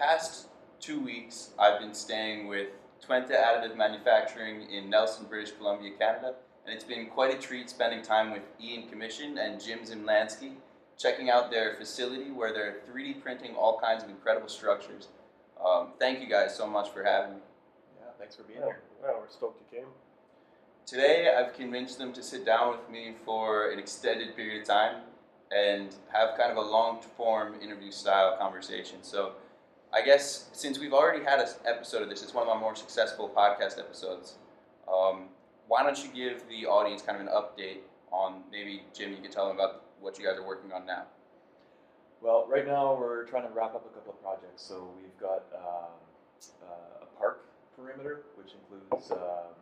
past two weeks, I've been staying with Twente Additive Manufacturing in Nelson, British Columbia, Canada, and it's been quite a treat spending time with Ian Comishin and Jim Zimlansky, checking out their facility where they're 3D printing all kinds of incredible structures. Um, thank you guys so much for having me. Yeah, thanks for being Yeah, here. well, we're stoked you came. Today, I've convinced them to sit down with me for an extended period of time and have kind of a long form interview style conversation. So, I guess since we've already had an episode of this, it's one of my more successful podcast episodes. Um, why don't you give the audience kind of an update on maybe, Jim, you could tell them about what you guys are working on now? Well, right now we're trying to wrap up a couple of projects. So we've got um, uh, a park perimeter, which includes um,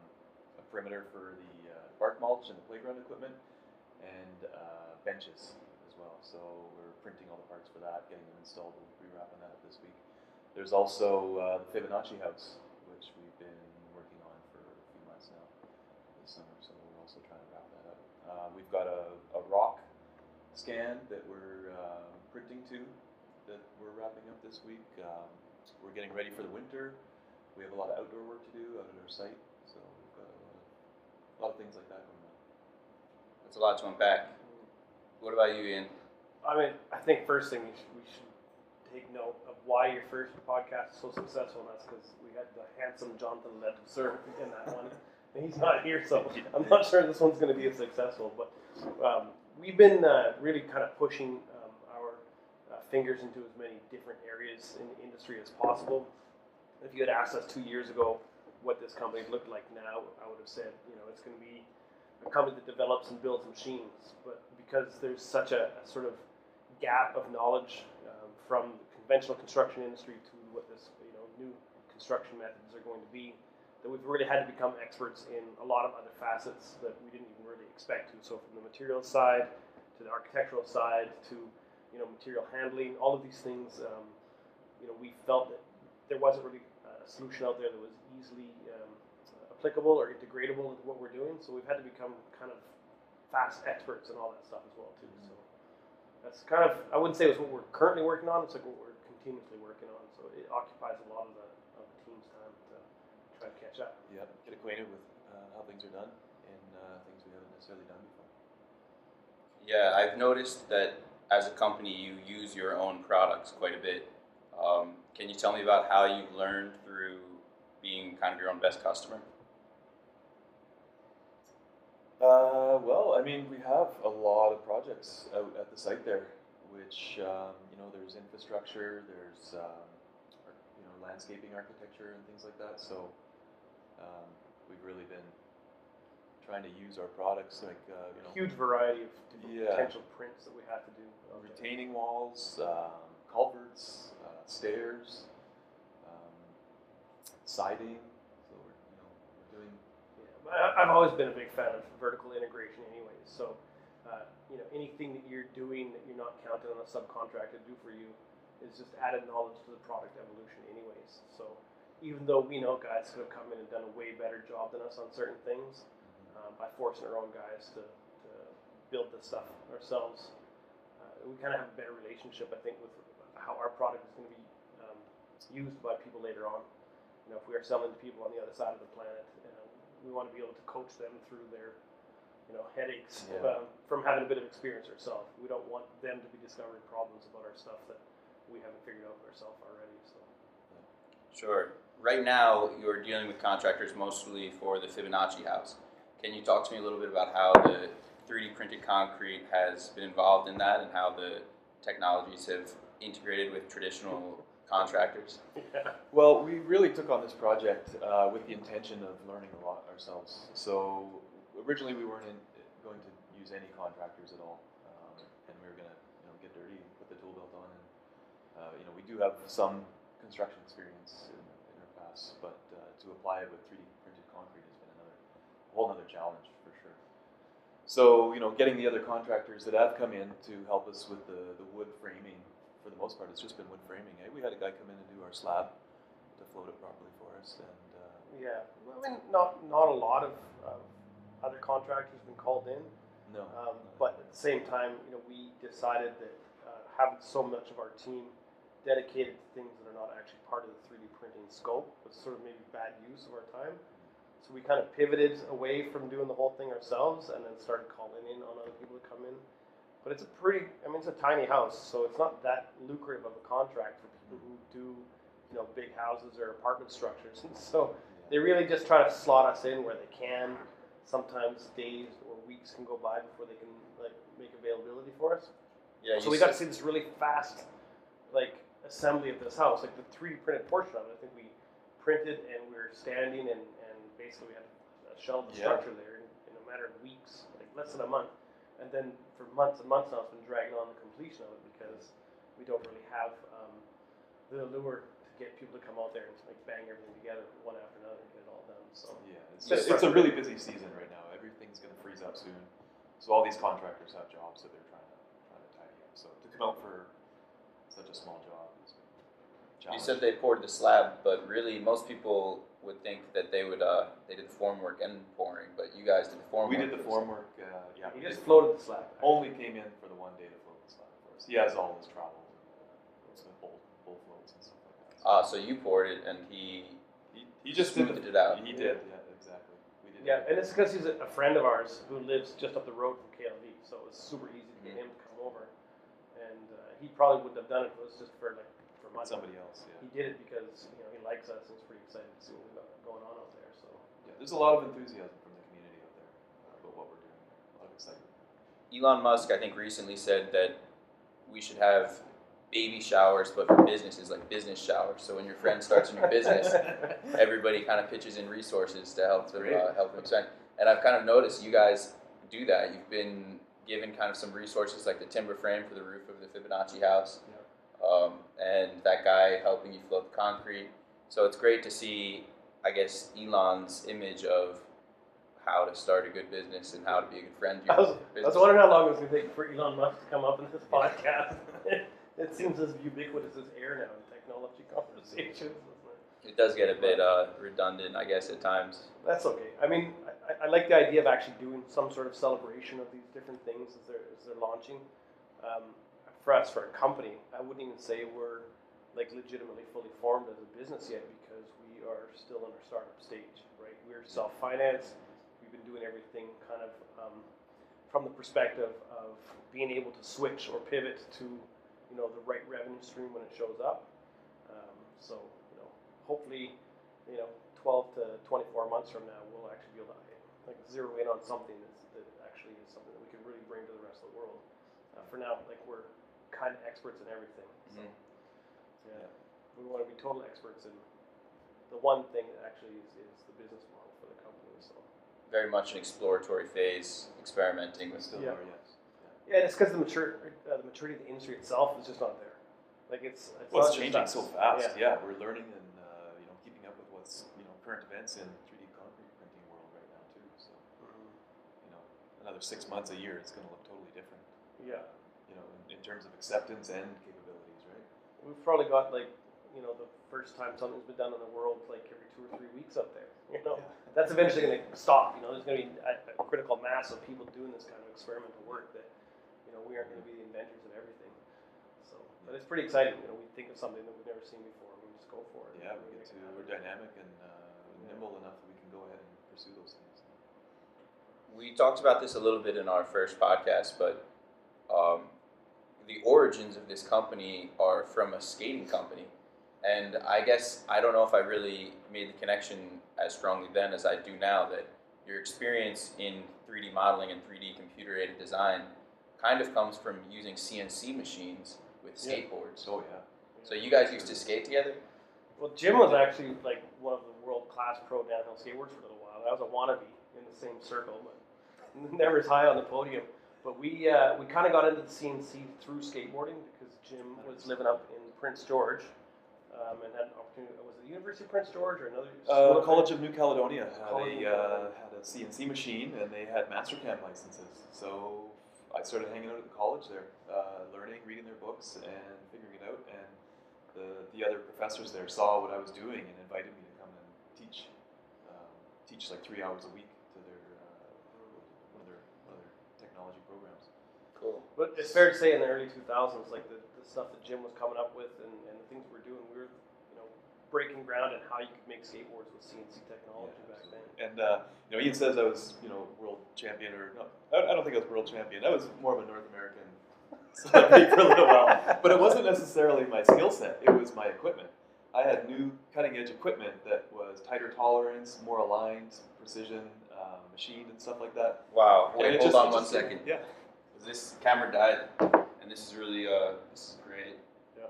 a perimeter for the uh, bark mulch and the playground equipment, and uh, benches as well. So we're printing all the parts for that, getting them installed. We'll be wrapping that up this week. There's also uh, the Fibonacci house, which we've been working on for a few months now this summer. So we're also trying to wrap that up. Uh, we've got a, a rock scan that we're uh, printing to that we're wrapping up this week. Um, we're getting ready for the winter. We have a lot of outdoor work to do out at our site, so we've got a lot of, a lot of things like that going on. That's a lot to unpack. What about you, Ian? I mean, I think first thing we should, we should take note of why your first podcast is so successful, and that's because we had the handsome Jonathan Ledser in that one. And he's not here, so I'm not sure this one's going to be as successful. But um, we've been uh, really kind of pushing um, our uh, fingers into as many different areas in the industry as possible. If you had asked us two years ago what this company looked like now, I would have said, you know, it's going to be a company that develops and builds machines. But because there's such a, a sort of gap of knowledge um, from the conventional construction industry to what this, you know, new construction methods are going to be, that we've really had to become experts in a lot of other facets that we didn't even really expect to. So from the material side to the architectural side to you know material handling, all of these things, um, you know, we felt that there wasn't really a solution out there that was easily um, applicable or integratable into what we're doing. So we've had to become kind of fast experts in all that stuff as well too. So that's kind of I wouldn't say it's what we're currently working on. It's like what we're continuously working on. So it occupies a lot of the, of the team's time to try to catch up. Yeah, get acquainted with uh, how things are done and uh, things we haven't necessarily done before. Yeah, I've noticed that as a company, you use your own products quite a bit. Um, can you tell me about how you've learned through being kind of your own best customer? Uh, well, I mean, we have a lot of projects out at the site there, which um, you know, there's infrastructure, there's um, you know, landscaping architecture and things like that. So um, we've really been trying to use our products, like uh, you know, Huge variety of Yeah. potential prints that we have to do. retaining walls, um, culverts, uh, stairs, um, siding. So we're you know, we're doing Yeah, but I- I've always been a big fan of vertical integration, anyways. So, uh, you know, anything that you're doing that you're not counting on a subcontractor to do for you is just added knowledge to the product evolution, anyways. So, even though we know guys who have come in and done a way better job than us on certain things, uh, by forcing our own guys to, to build this stuff ourselves, uh, we kind of have a better relationship, I think, with how our product is going to be um, used by people later on. You know, if we are selling to people on the other side of the planet, we want to be able to coach them through their, you know, headaches Yeah. um, from having a bit of experience ourselves. We don't want them to be discovering problems about our stuff that we haven't figured out ourselves already. So. Sure. Right now, you're dealing with contractors mostly for the Fibonacci house. Can you talk to me a little bit about how the 3D printed concrete has been involved in that and how the technologies have integrated with traditional contractors? Well, we really took on this project uh, with the intention of learning a lot ourselves. So originally we weren't in, going to use any contractors at all, um, and we were going to you know, get dirty and put the tool belt on. And uh, you know, we do have some construction experience in, in our past, but uh, to apply it with 3D printed concrete has been another whole other challenge for sure. So you know, getting the other contractors that have come in to help us with the, the wood framing for the most part, it's just been wood framing. Eh? We had a guy come in and do our slab to float it properly for us, and uh, Yeah, well, I mean, not not a lot of um, other contractors been called in, no, um, but at the same time, you know, we decided that uh, having so much of our team dedicated to things that are not actually actually part of the 3D printing scope. Was sort of maybe bad use of our time. So we kind of pivoted away from doing the whole thing ourselves and then started calling in on other people to come in. But it's a pretty, I mean, it's a tiny house, so it's not that lucrative of a contract for people who do, you know, big houses or apartment structures. And so they really just try to slot us in where they can. Sometimes days or weeks can go by before they can like make availability for us. Yeah, So we got to see this really fast, like assembly of this house, like the 3D printed portion of it. I think we printed and we were standing and, and basically we had a shelved Yeah. structure there in, in a matter of weeks, like less than a month. And then for months and months now, it's been dragging on the completion of it because we don't really have um, the allure to get people to come out there and just like bang everything together one after another and get it all done. So Yeah, it's, Just just, it's a really busy season right now. Everything's going to freeze up soon. So all these contractors have jobs that they're trying to trying to tidy up. So to come out for such a small job is You said they poured the slab, but really most people would think that they would uh, they did the form work and pouring, but you guys did the form we work. did the form work. Uh, yeah, he we just floated the slab. Only came in for the one day to float the slab for us. He has all his travel, and, uh, the bull, bull floats and stuff like that. So Ah, so you poured it and he he, he just did smoothed it out. He did, yeah, exactly. We did. Yeah, and it's because he's a, a friend of ours who lives just up the road from KLV, so it was super easy to get Mhm. him to come over. And uh, he probably wouldn't have done it if it was just for like for money. somebody else. Yeah. He did it because you know he likes us and he's pretty excited to see what we got going on out there. So yeah, there's a lot of enthusiasm from the community out there uh, about what we're doing. A lot of excitement. Elon Musk, I think, recently said that we should have baby showers, but for businesses, like business showers. So when your friend starts a new business, everybody kind of pitches in resources to help them Great. uh, help them expand. And I've kind of noticed you guys do that. You've been given kind of some resources like the timber frame for the roof of the Fibonacci house, um, and that guy helping you float the concrete. So it's great to see, I guess, Elon's image of how to start a good business and how to be a good friend. I was, I was wondering how long it was going to take for Elon Musk to come up in this podcast. it seems as ubiquitous as air now in technology conversations. It? It does get a bit uh, redundant, I guess, at times. That's okay. I mean, I, I like the idea of actually doing some sort of celebration of these different things as they're, as they're launching. Um, for us, for a company, I wouldn't even say we're like legitimately fully formed as a business yet because we are still in our startup stage, right? We're self-financed. We've been doing everything kind of um, from the perspective of being able to switch or pivot to, you know, the right revenue stream when it shows up. Um, so, you know, hopefully, you know, 12 to 24 months from now, we'll actually be able to like zero in on something that's, that actually is something that we can really bring to the rest of the world. Uh, for now, like we're kind of experts in everything. So, Mhm. yeah, we want to be total experts in the one thing that actually is, is the business model for the company. So Very much an exploratory phase, experimenting with still Yeah. are, yes. yeah, and it's because the mature uh, the maturity of the industry itself is just not there. Like it's it's, Well, it's changing so fast. Yeah. Yeah. we're learning and uh, you know keeping up with what's you know current events in 3D concrete printing world right now too. So Mhm. you know another six months, a year, it's going to look totally different. Yeah. You know, in, in terms of acceptance and capabilities, right? We've probably got like, you know, the first time something's been done in the world like every two or three weeks up there. You know, that's eventually going to stop. You know, there's going to be a, a critical mass of people doing this kind of experimental work that, you know, we aren't going to be the inventors of everything. So, but it's pretty exciting. You know, we think of something that we've never seen before, and we just go for it. Yeah, we get to we're dynamic and uh, nimble enough that we can go ahead and pursue those things. We talked about this a little bit in our first podcast, but um, the origins of this company are from a skating company. And I guess I don't know if I really made the connection as strongly then as I do now that your experience in 3D modeling and 3D computer aided design kind of comes from using CNC machines with Yeah. skateboards. So yeah, So you guys used to skate together? Well, Jim was actually like one of the world class pro downhill skateboarders for a little while. I was a wannabe in the same circle, but never as high on the podium. But we uh, we kind of got into the CNC through skateboarding because Jim was living up in Prince George um, and had an opportunity. Was it the University of Prince George or another? uh, College of New Caledonia had College a uh, had a CNC machine and they had Mastercam licenses. So I started hanging out at the college there, uh, learning, reading their books, and figuring it out. And the the other professors there saw what I was doing and invited me to come and teach um, teach like three hours a week to their uh, one of their one of their technology programs. Cool. But it's fair to say in the early 2000s, like the, the stuff that Jim was coming up with and, and the things we were doing, we were, you know, breaking ground in how you could make skateboards with CNC technology Yeah, back then. And uh, you know, Ian says I was, you know, world champion, or no, I I don't think I was world champion. I was more of a North American celebrity for a little while. But it wasn't necessarily my skill set; it was my equipment. I had new cutting edge equipment that was tighter tolerance, more aligned, precision, um, machined, and stuff like that. Wow. And Wait, hold just- on it one just- second. Yeah. This camera died, and this is really uh, this is great. Yeah.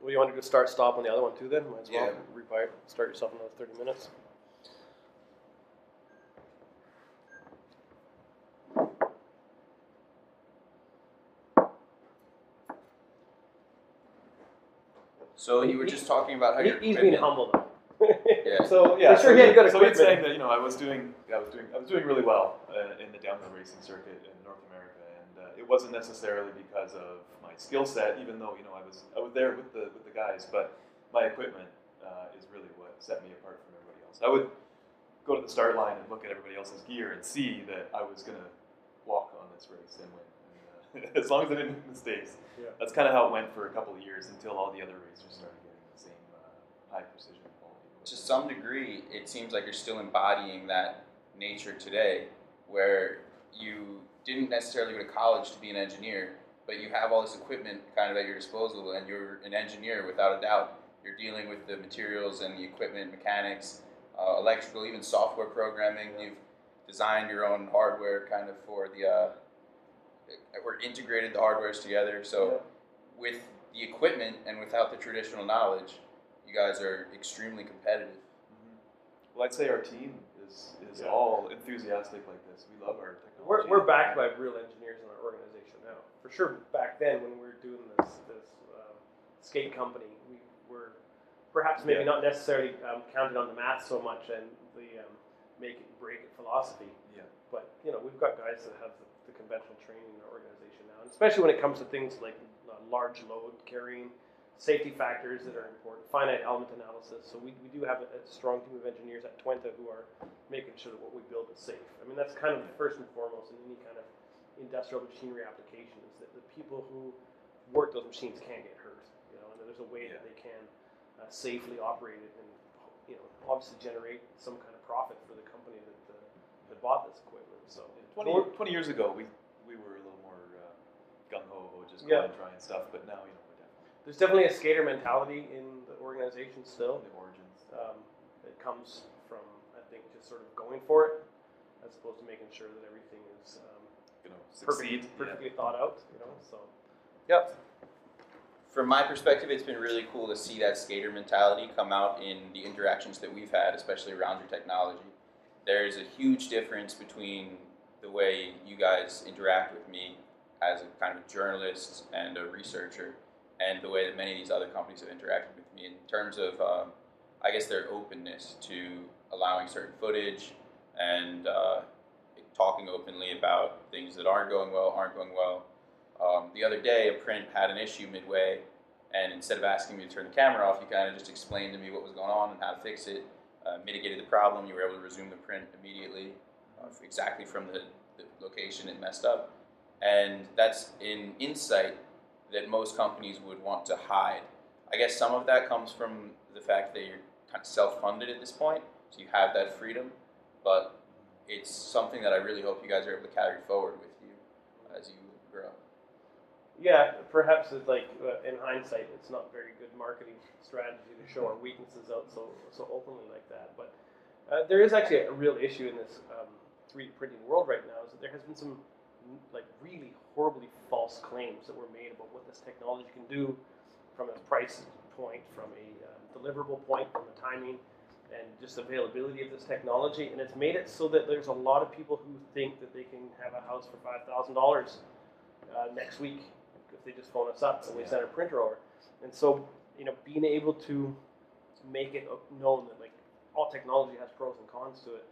Well, you want to do start stop on the other one too? Then might as well Yeah. revive, start yourself in another thirty minutes. So you were just talking about how He, your he's being humble though. Yeah. So yeah, For sure so, he had good so he's equipment. saying that you know I was doing I was doing I was doing really well uh, in the downhill racing circuit in North America, and uh, it wasn't necessarily because of my skill set, even though you know I was I was there with the with the guys, but my equipment uh, is really what set me apart from everybody else. I would go to the start line and look at everybody else's gear and see that I was gonna walk on this race and win. Uh, as long as I didn't make mistakes, Yeah. that's kind of how it went for a couple of years until all the other racers started getting the same uh, high precision quality. To some degree, it seems like you're still embodying that nature today, where you didn't necessarily go to college to be an engineer, but you have all this equipment kind of at your disposal, and you're an engineer without a doubt. You're dealing with the materials and the equipment, mechanics, uh, electrical, even software programming. You've designed your own hardware, kind of for the. Uh, or integrated the hardwares together. So, with the equipment and without the traditional knowledge, you guys are extremely competitive. Mhm. Well, I'd say our team is is Yeah. all enthusiastic like this. We love our technology. We're, we're backed by real engineers in our organization now. For sure, back then when we were doing this this um, skate company, we were perhaps maybe Yeah. not necessarily um, counted on the math so much and the um, make it break it philosophy. Yeah. But you know, we've got guys that have the, the conventional training in our organization now, and especially when it comes to things like uh, large load carrying, safety factors that are important, finite element analysis. So we, we do have a, a strong team of engineers at Twente who are making sure that what we build is safe. I mean, that's kind of first and foremost in any kind of industrial machinery application is that the people who work those machines can't get hurt. You know, and there's a way that they can uh, safely operate it and you know obviously generate some kind of profit for the company that uh, that bought this equipment. So 20, we're- 20 years ago, we we were a little more uh, gung ho about just Yeah. going and trying stuff, but now you know there's definitely a skater mentality in the organization still. the origins. Um, it comes from I think just sort of going for it as opposed to making sure that everything is um, You know, perfect, succeed. yeah. perfectly thought out. You know, so yep. From my perspective, it's been really cool to see that skater mentality come out in the interactions that we've had, especially around your technology. There's a huge difference between the way you guys interact with me as a kind of journalist and a researcher, and the way that many of these other companies have interacted with me in terms of, um, I guess, their openness to allowing certain footage and uh, talking openly about things that aren't going well, aren't going well. Um, the other day, a print had an issue midway, and instead of asking me to turn the camera off, you kind of just explained to me what was going on and how to fix it, uh, mitigated the problem. You were able to resume the print immediately, uh, exactly from the, the location it messed up. And that's an insight that most companies would want to hide. I guess some of that comes from the fact that you're kind of self funded at this point, so you have that freedom, but it's something that I really hope you guys are able to carry forward with you as you grow. Yeah, perhaps it's like uh, in hindsight, it's not very good marketing strategy to show our weaknesses out so so openly like that. But uh, there is actually a real issue in this um, 3D printing world right now. Is that there has been some like really horribly false claims that were made about what this technology can do from a price point, from a um, deliverable point, from the timing, and just availability of this technology. And it's made it so that there's a lot of people who think that they can have a house for five thousand dollars uh, next week if they just phone us up and we Yeah. send a printer over. And so, you know, being able to make it known that like all technology has pros and cons to it,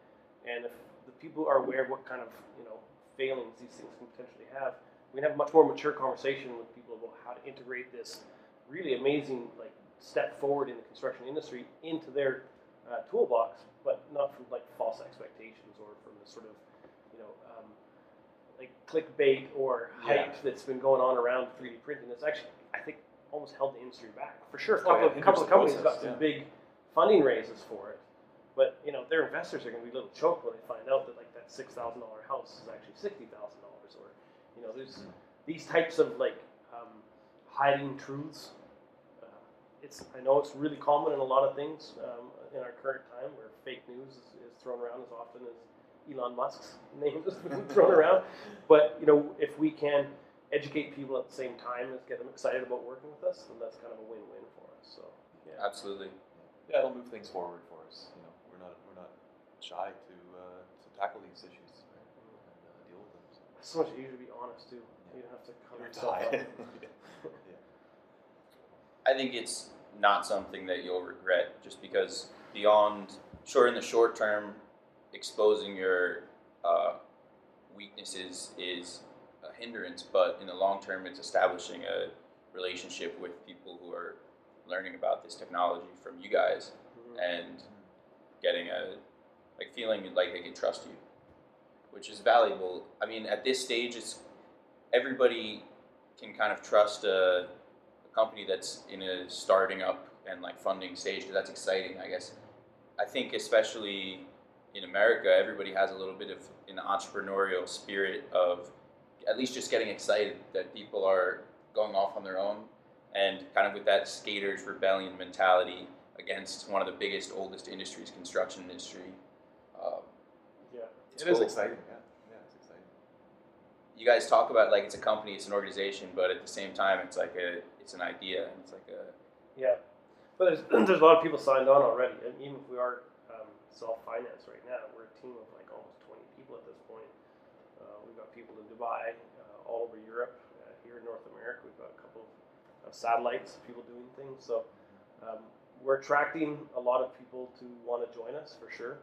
and if the people are aware of what kind of you know failings these things can potentially have, we can have a much more mature conversation with people about how to integrate this really amazing like step forward in the construction industry into their uh, toolbox, but not from like false expectations or from the sort of you know um, like clickbait or hype Yeah. that's been going on around 3D printing. It's actually, I think, almost held the industry back. For sure, a Oh, couple, yeah, of, couple of companies the got some yeah. big funding raises for it, but you know their investors are going to be a little choked when they find out that like that six thousand dollar house is actually sixty thousand dollars, or you know there's Mhm. these types of like um, hiding truths. Uh, it's I know it's really common in a lot of things um, in our current time where fake news is, is thrown around as often as Elon Musk's name is thrown around. But you know, if we can educate people at the same time as get them excited about working with us, then that's kind of a win-win for us. So yeah, Absolutely. Yeah, it'll move things forward for us. You know, we're not we're not shy to tackle these issues right? and uh, deal with them. So. it's so much easier to be honest too. You don't have to cover You're yourself up. tired. I think it's not something that you'll regret just because beyond, sure, in the short term, exposing your uh, weaknesses is a hindrance, but in the long term, it's establishing a relationship with people who are learning about this technology from you guys Mhm. and getting a like feeling like they can trust you, which is valuable. I mean, at this stage, it's everybody can kind of trust a, a company that's in a starting up and like funding stage because that's exciting. I guess I think especially in America, everybody has a little bit of an entrepreneurial spirit of at least just getting excited that people are going off on their own and kind of with that skaters rebellion mentality against one of the biggest, oldest industries, construction industry. Um, Yeah. it's It is cool. exciting. Yeah, yeah, it's exciting. You guys talk about like it's a company, it's an organization, but at the same time, it's like a, it's an idea, and it's like a, Yeah, but there's there's a lot of people signed on already, and even if we are um, self-financed right now, we're a team of like almost 20 people at this point. Uh, we've got people in Dubai, uh, all over Europe, uh, here in North America. We've got a couple of satellites, people doing things. So um, we're attracting a lot of people to want to join us for sure.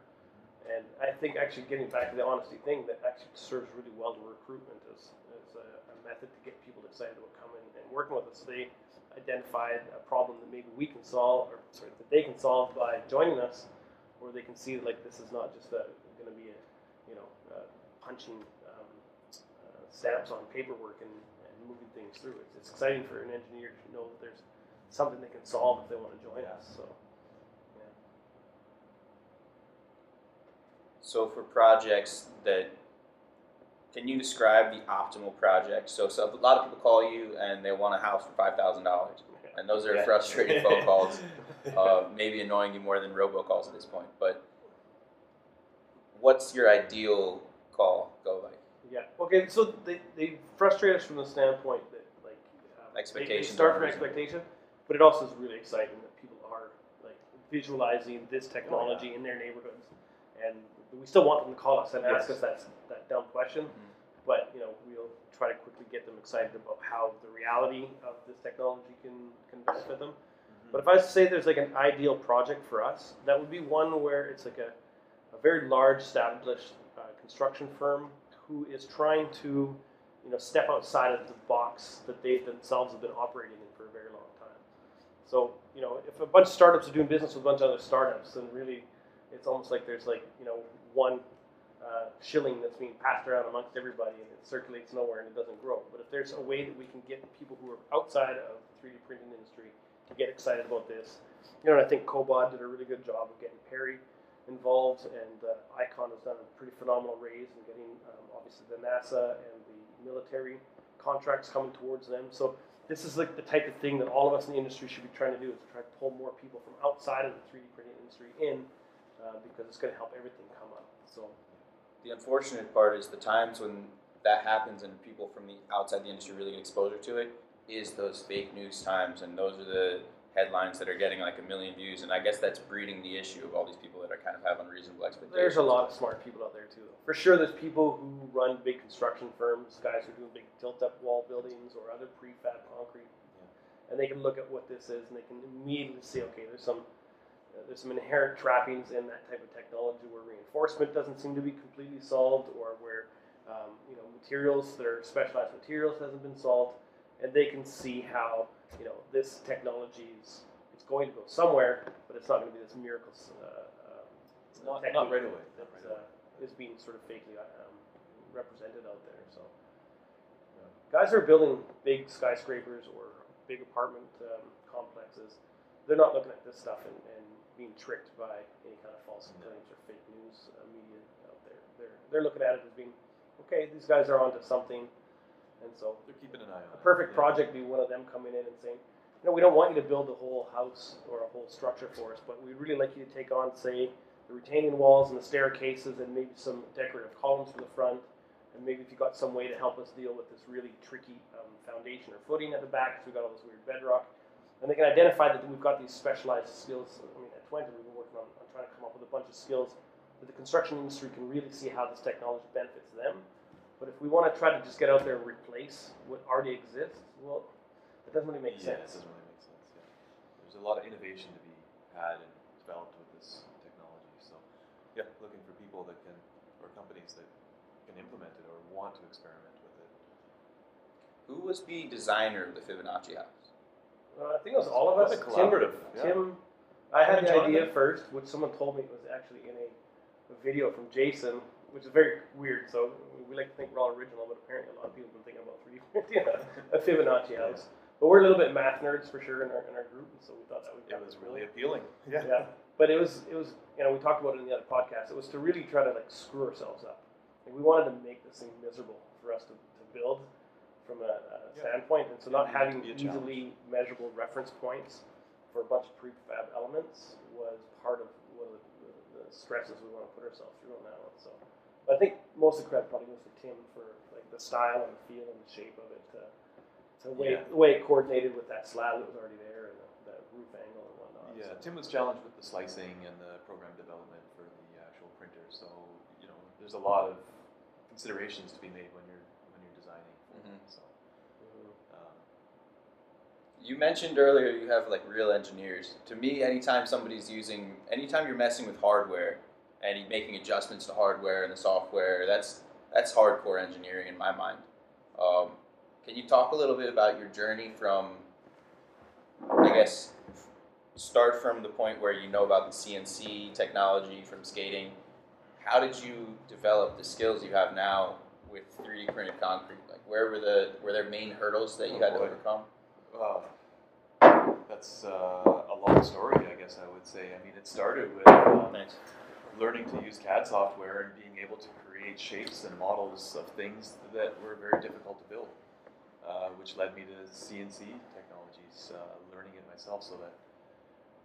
And I think actually getting back to the honesty thing, that actually serves really well to recruitment as, as a, a method to get people excited about coming and working with us. They identified a problem that maybe we can solve, or sorry, that they can solve by joining us, or they can see like this is not just going to be a, you know, punching um, uh, stamps on paperwork and, and moving things through. It's, it's exciting for an engineer to know that there's something they can solve if they want to join us. So. yeah. So for projects that, can you describe the optimal project? So, so a lot of people call you and they want a house for five thousand dollars, and those are Yeah. frustrating phone calls. Uh, maybe annoying you more than robocalls at this point. But what's your ideal call go like? Yeah. Okay. So they, they frustrate us from the standpoint that like um, they- They, start from expectation, but it also is really exciting that people are like visualizing this technology Oh, in their neighborhoods, and we still want them to call us and ask Yes. us that that dumb question. Mhm. But you know we'll try to quickly get them excited about how the reality of this technology can can benefit them. But if I was to say there's like an ideal project for us, that would be one where it's like a, a very large established uh, construction firm who is trying to, you know, step outside of the box that they themselves have been operating in for a very long time. So, you know, if a bunch of startups are doing business with a bunch of other startups, then really it's almost like there's like, you know, one uh, shilling that's being passed around amongst everybody and it circulates nowhere and it doesn't grow. But if there's a way that we can get people who are outside of the 3D printing industry to get excited about this, you know, and I think Cobod did a really good job of getting PERI involved, and uh, Icon has done a pretty phenomenal raise in getting um, obviously the NASA and the military contracts coming towards them. So this is like the type of thing that all of us in the industry should be trying to do is to try to pull more people from outside of the 3D printing industry in uh, because it's going to help everything come up. So The unfortunate part is the times when that happens and people from the outside the industry really get exposure to it is those fake news times, and those are the headlines that are getting like a million views, and I guess that's breeding the issue of all these people that are kind of have unreasonable expectations. there's a lot of smart people out there too. For sure, there's people who run big construction firms, guys who are doing big tilt-up wall buildings or other prefab concrete, and they can look at what this is and they can immediately see, okay, there's some there's some inherent trappings in that type of technology where reinforcement doesn't seem to be completely solved, or where um, you know materials that are specialized materials hasn't been solved, and they can see how you know this technology is it's going to go somewhere, but it's not going to be this miracle uh, um, Not, not right away. that Not right away. uh, is being sort of fakely um, represented out there. So, uh, guys are building big skyscrapers or big apartment um, complexes, they're not looking at this stuff and, and being tricked by any kind of false claims or fake news uh, media out there. They're they're looking at it as being okay. These guys are onto something, and so They're keeping an eye on a perfect Yeah. project would be one of them coming in and saying, you know, we don't want you to build the whole house or a whole structure for us, but we'd really like you to take on, say, the retaining walls and the staircases and maybe some decorative columns for the front. And maybe if you got some way to help us deal with this really tricky um, foundation or footing at the back, because we've got all this weird bedrock. And they can identify that we've got these specialized skills. I mean, at Twente, we've been working on, on trying to come up with a bunch of skills that the construction industry can really see how this technology benefits them. But if we want to try to just get out there and replace what already exists, well, it doesn't really make sense. yeah, it doesn't really make sense. Yeah. There's a lot of innovation to be had and developed with this technology. So, yeah, looking for people that can, or companies that can implement it or want to experiment with it. Who was the designer of the Fibonacci house? Uh, I think it was all of us. Tim, collaborative, yeah. Tim, I had the idea first, which someone told me was actually in a, a video from Jason, which is very weird. So we like to think we're all original, but apparently a lot of people have been thinking about 3D a Fibonacci house. But we're a little bit math nerds for sure in our, in our group, and so we thought that would It was really appealing. yeah. But it was it was you know we talked about it in the other podcast. It was to really try to like screw ourselves up. Like, we wanted to make this thing miserable for us to, to build from a, a Yeah. standpoint, and so not It needed to having be easily measurable reference points for a bunch of prefab elements was part of one of the, the, the stresses we want to put ourselves through on that one. So I think most of the credit probably goes to Tim for like the style and the feel and the shape of it. Uh, to the way Yeah. the way it coordinated with that slab that was already there and the, the roof angle and whatnot. Yeah, so. Tim was challenged with the slicing and the program development for the actual printer. So you know, there's a lot of considerations to be made when you're when you're designing. Mhm. So You mentioned earlier you have like real engineers. To me, anytime somebody's using, anytime you're messing with hardware and making adjustments to hardware and the software, that's that's hardcore engineering in my mind. Um, can you talk a little bit about your journey from, I guess, start from the point where you know about the CNC technology from skating? How did you develop the skills you have now with 3D printed concrete? Like, where were the were there main hurdles that you Oh, had to overcome? That's uh, a long story, I guess I would say. I mean, it started with um, learning to use CAD software and being able to create shapes and models of things that were very difficult to build, uh, which led me to CNC technologies, uh, learning it myself so that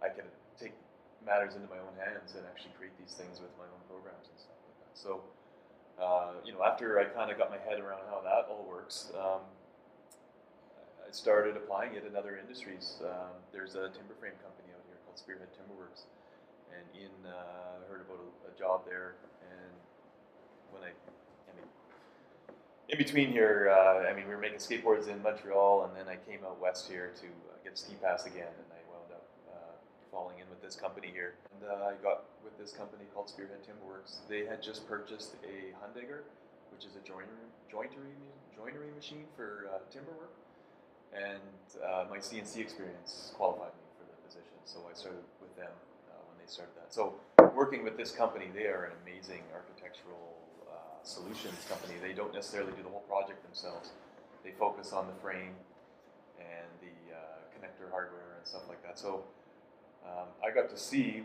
I could take matters into my own hands and actually create these things with my own programs and stuff like that. So, uh, you know, after I kind of got my head around how that all works, um, I started applying it in other industries. Um, there's a timber frame company out here called Spearhead Timberworks, and Ian uh, heard about a, a job there. And when I, I mean, in between here, uh, I mean, we were making skateboards in Montreal, and then I came out west here to uh, get ski pass again, and I wound up uh, falling in with this company here. And uh, I got with this company called Spearhead Timberworks. They had just purchased a Hundegger, which is a joinery joinery joinery machine for timber work and uh, my CNC experience qualified me for the position. So I started with them uh, when they started that. So working with this company, they are an amazing architectural uh, solutions company. They don't necessarily do the whole project themselves. They focus on the frame and the uh, connector hardware and stuff like that. So um, I got to see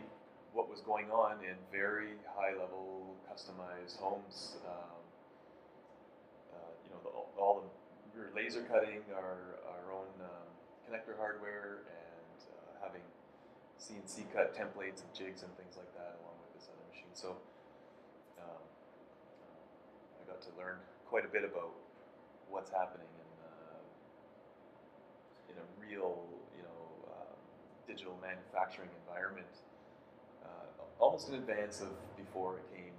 what was going on in very high level customized homes. Um, uh, you know, the, all the we're laser cutting our, our own um, connector hardware and uh, having CNC cut templates and jigs and things like that along with this other machine. So um, I got to learn quite a bit about what's happening in, uh, in a real, you know, um, digital manufacturing environment, uh, almost in advance of before it came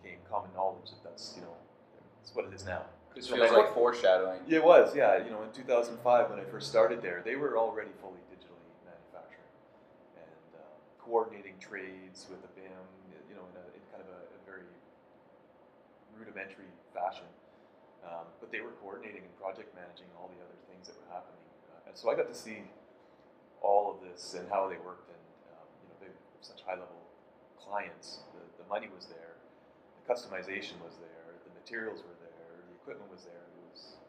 became common knowledge that that's you know that's what it is now. This feels like- like foreshadowing. it was, yeah. You know, in 2005 when I first started there, they were already fully digitally manufacturing and uh, coordinating trades with a BIM, you know, in, a, in kind of a, a very rudimentary fashion. Um, but they were coordinating and project managing all the other things that were happening. Uh, and so I got to see all of this and how they worked. And, um, you know, they were such high level clients. The, the money was there, the customization was there, the materials were there, the equipment was there. It was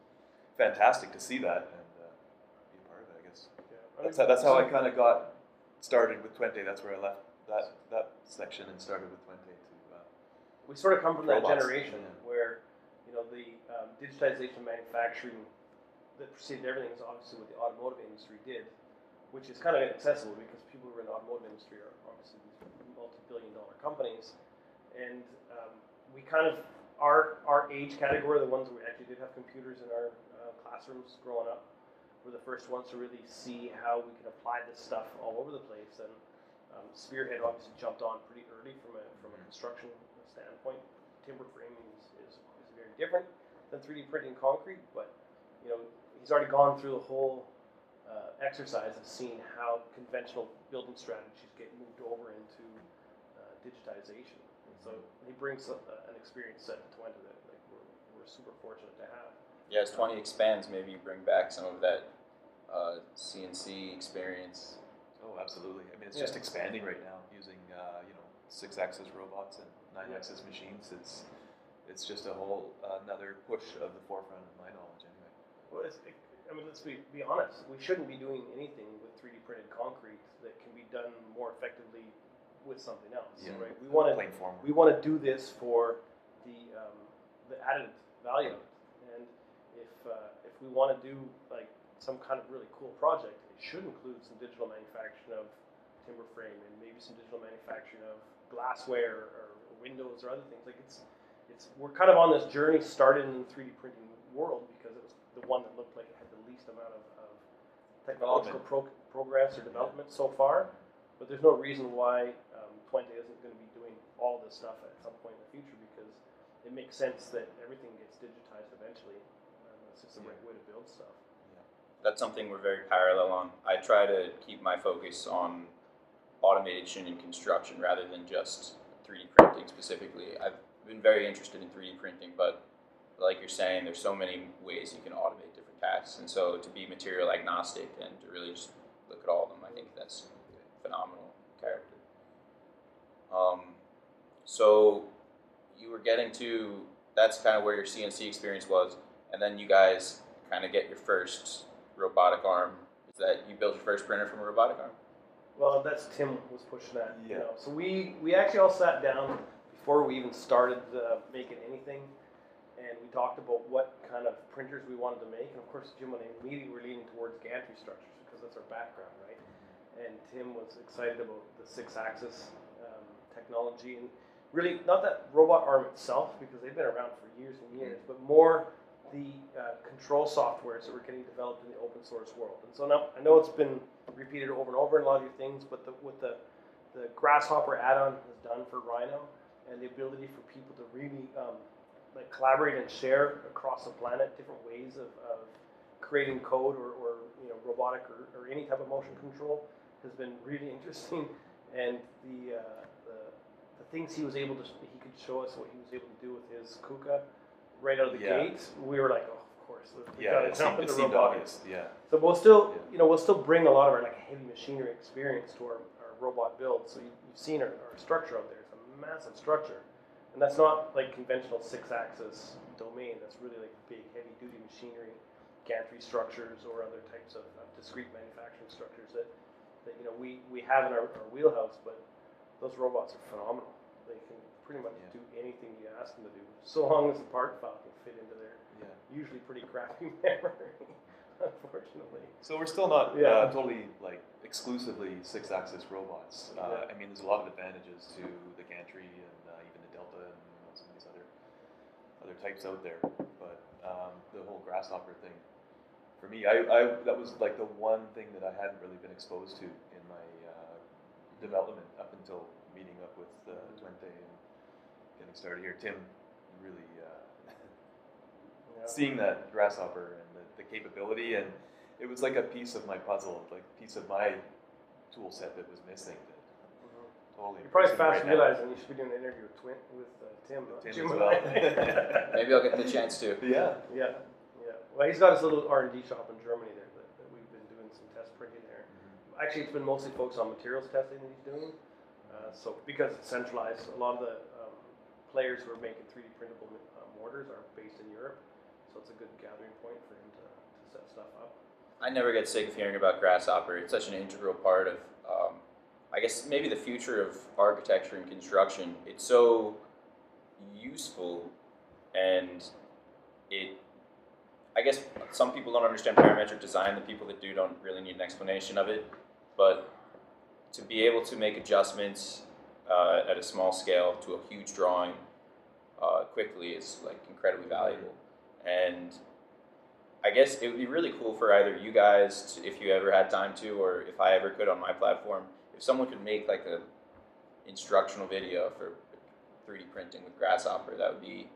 fantastic to see that and uh, be a part of it. I guess. Yeah. That's how, that's how I kind of got started with Twente. That's where I left that that section and started with Twente to. Uh, we sort of come from that Robots, generation yeah. where you know the um, digitization of manufacturing that preceded everything is obviously what the automotive industry did, which is kind of inaccessible because people who are in the automotive industry are obviously these multi-billion dollar companies, and um, we kind of our our age category, the ones who actually did have computers in our uh, classrooms growing up, were the first ones to really see how we could apply this stuff all over the place and. Um, Spearhead obviously jumped on pretty early from a from a construction standpoint. Timber framing is, is, is very different than 3D printing concrete, but you know he's already gone through the whole uh, exercise of seeing how conventional building strategies get moved over into uh, digitization. And so he brings a, an experience set to Twente that like we're, we're super fortunate to have. Yeah, as Twente expands, maybe you bring back some of that uh, CNC experience. oh, absolutely. I mean, it's Yeah. just expanding right now using uh, you know six-axis robots and nine-axis machines. It's it's just a whole another push of the forefront of my knowledge, anyway. Well, it's, it, I mean, let's be, be honest. We shouldn't be doing anything with 3D printed concrete that can be done more effectively with something else, Yeah. right? We want to we want to do this for the um, the added value of it. And if uh, if we want to do like some kind of really cool project, it should include some digital manufacturing of timber frame and maybe some digital manufacturing of glassware or windows or other things. Like it's it's we're kind of on this journey started in the 3D printing world because it was the one that looked like it had the least amount of, of technological pro- progress or development so far. But there's no reason why um, Twente isn't going to be doing all this stuff at some point in the future because it makes sense that everything gets digitized eventually. Um, that's just the right way to build stuff. That's something we're very parallel on. I try to keep my focus on automation and construction rather than just 3D printing specifically. I've been very interested in 3D printing, but like you're saying, there's so many ways you can automate different tasks. And so to be material agnostic and to really just look at all of them, I think that's phenomenal character. Um, so you were getting to that's kind of where your CNC experience was, and then you guys kind of get your first robotic arm. Is that you built your first printer from a robotic arm? Well, that's Tim was pushing that. You Yeah. know, so we we actually all sat down before we even started uh, making anything, and we talked about what kind of printers we wanted to make. And of course, Jim and I immediately were leaning towards gantry structures because that's our background, right? And Tim was excited about the six-axis um, technology, and really not that robot arm itself because they've been around for years and years, but more the uh, control softwares that were getting developed in the open source world. And so now I know it's been repeated over and over in a lot of your things, but the, what the the Grasshopper add-on has done for Rhino and the ability for people to really um, like collaborate and share across the planet different ways of, of creating code or, or you know robotic or, or any type of motion control has been really interesting. And the, uh, the the things he was able to he could show us what he was able to do with his Kuka right out of the Yeah. gate. We were like, oh, of course. we Yeah, it seemed, it seemed obvious. Yeah. So we'll still, Yeah. you know, we'll still bring a lot of our like heavy machinery experience to our, our robot build. So you, you've seen our, our structure up there. It's a massive structure, and that's not like conventional six-axis domain. That's really like big, heavy-duty machinery, gantry structures, or other types of, of discrete manufacturing structures that, that you know we, we have in our, our wheelhouse. But those robots are phenomenal. They can pretty much Yeah. do anything you ask them to do, so long as the part file can fit into their Yeah. usually pretty crappy memory. Unfortunately. So we're still not Yeah. uh, totally like exclusively six-axis robots. Uh, Yeah. I mean, there's a lot of advantages to the gantry and uh, even the delta and you know, some of these other other types out there. But um, the whole grasshopper thing, for me, I, I that was like the one thing that I hadn't really been exposed to in my uh, development up until meeting up with uh, Twente and getting started here. Tim really. Uh, Yeah. seeing that grasshopper and the, the capability and it was like a piece of my puzzle like a piece of my tool set that was missing that Mhm. totally You're probably fast right now. realizing you should be doing an interview with, Twin, with uh, Tim. With Tim Jim as well. Maybe I'll get the chance to. yeah yeah, yeah. Well, he's got his little R and D shop in Germany there that, that we've been doing some test printing there. Actually, it's been mostly focused on materials testing that he's doing. Uh, so because it's centralized, a lot of the um, players who are making 3D printable uh, mortars are based in Europe. So it's a good gathering point for him to, to set stuff up. I never get sick of hearing about Grasshopper. It's such an integral part of, um, I guess, maybe the future of architecture and construction. It's so useful, and it. I guess some people don't understand parametric design. The people that do don't really need an explanation of it, but to be able to make adjustments uh, at a small scale to a huge drawing uh, quickly is like incredibly valuable. And I guess it would be really cool for either you guys, to, if you ever had time to, or if I ever could on my platform, if someone could make like a instructional video for 3D printing with Grasshopper, that would be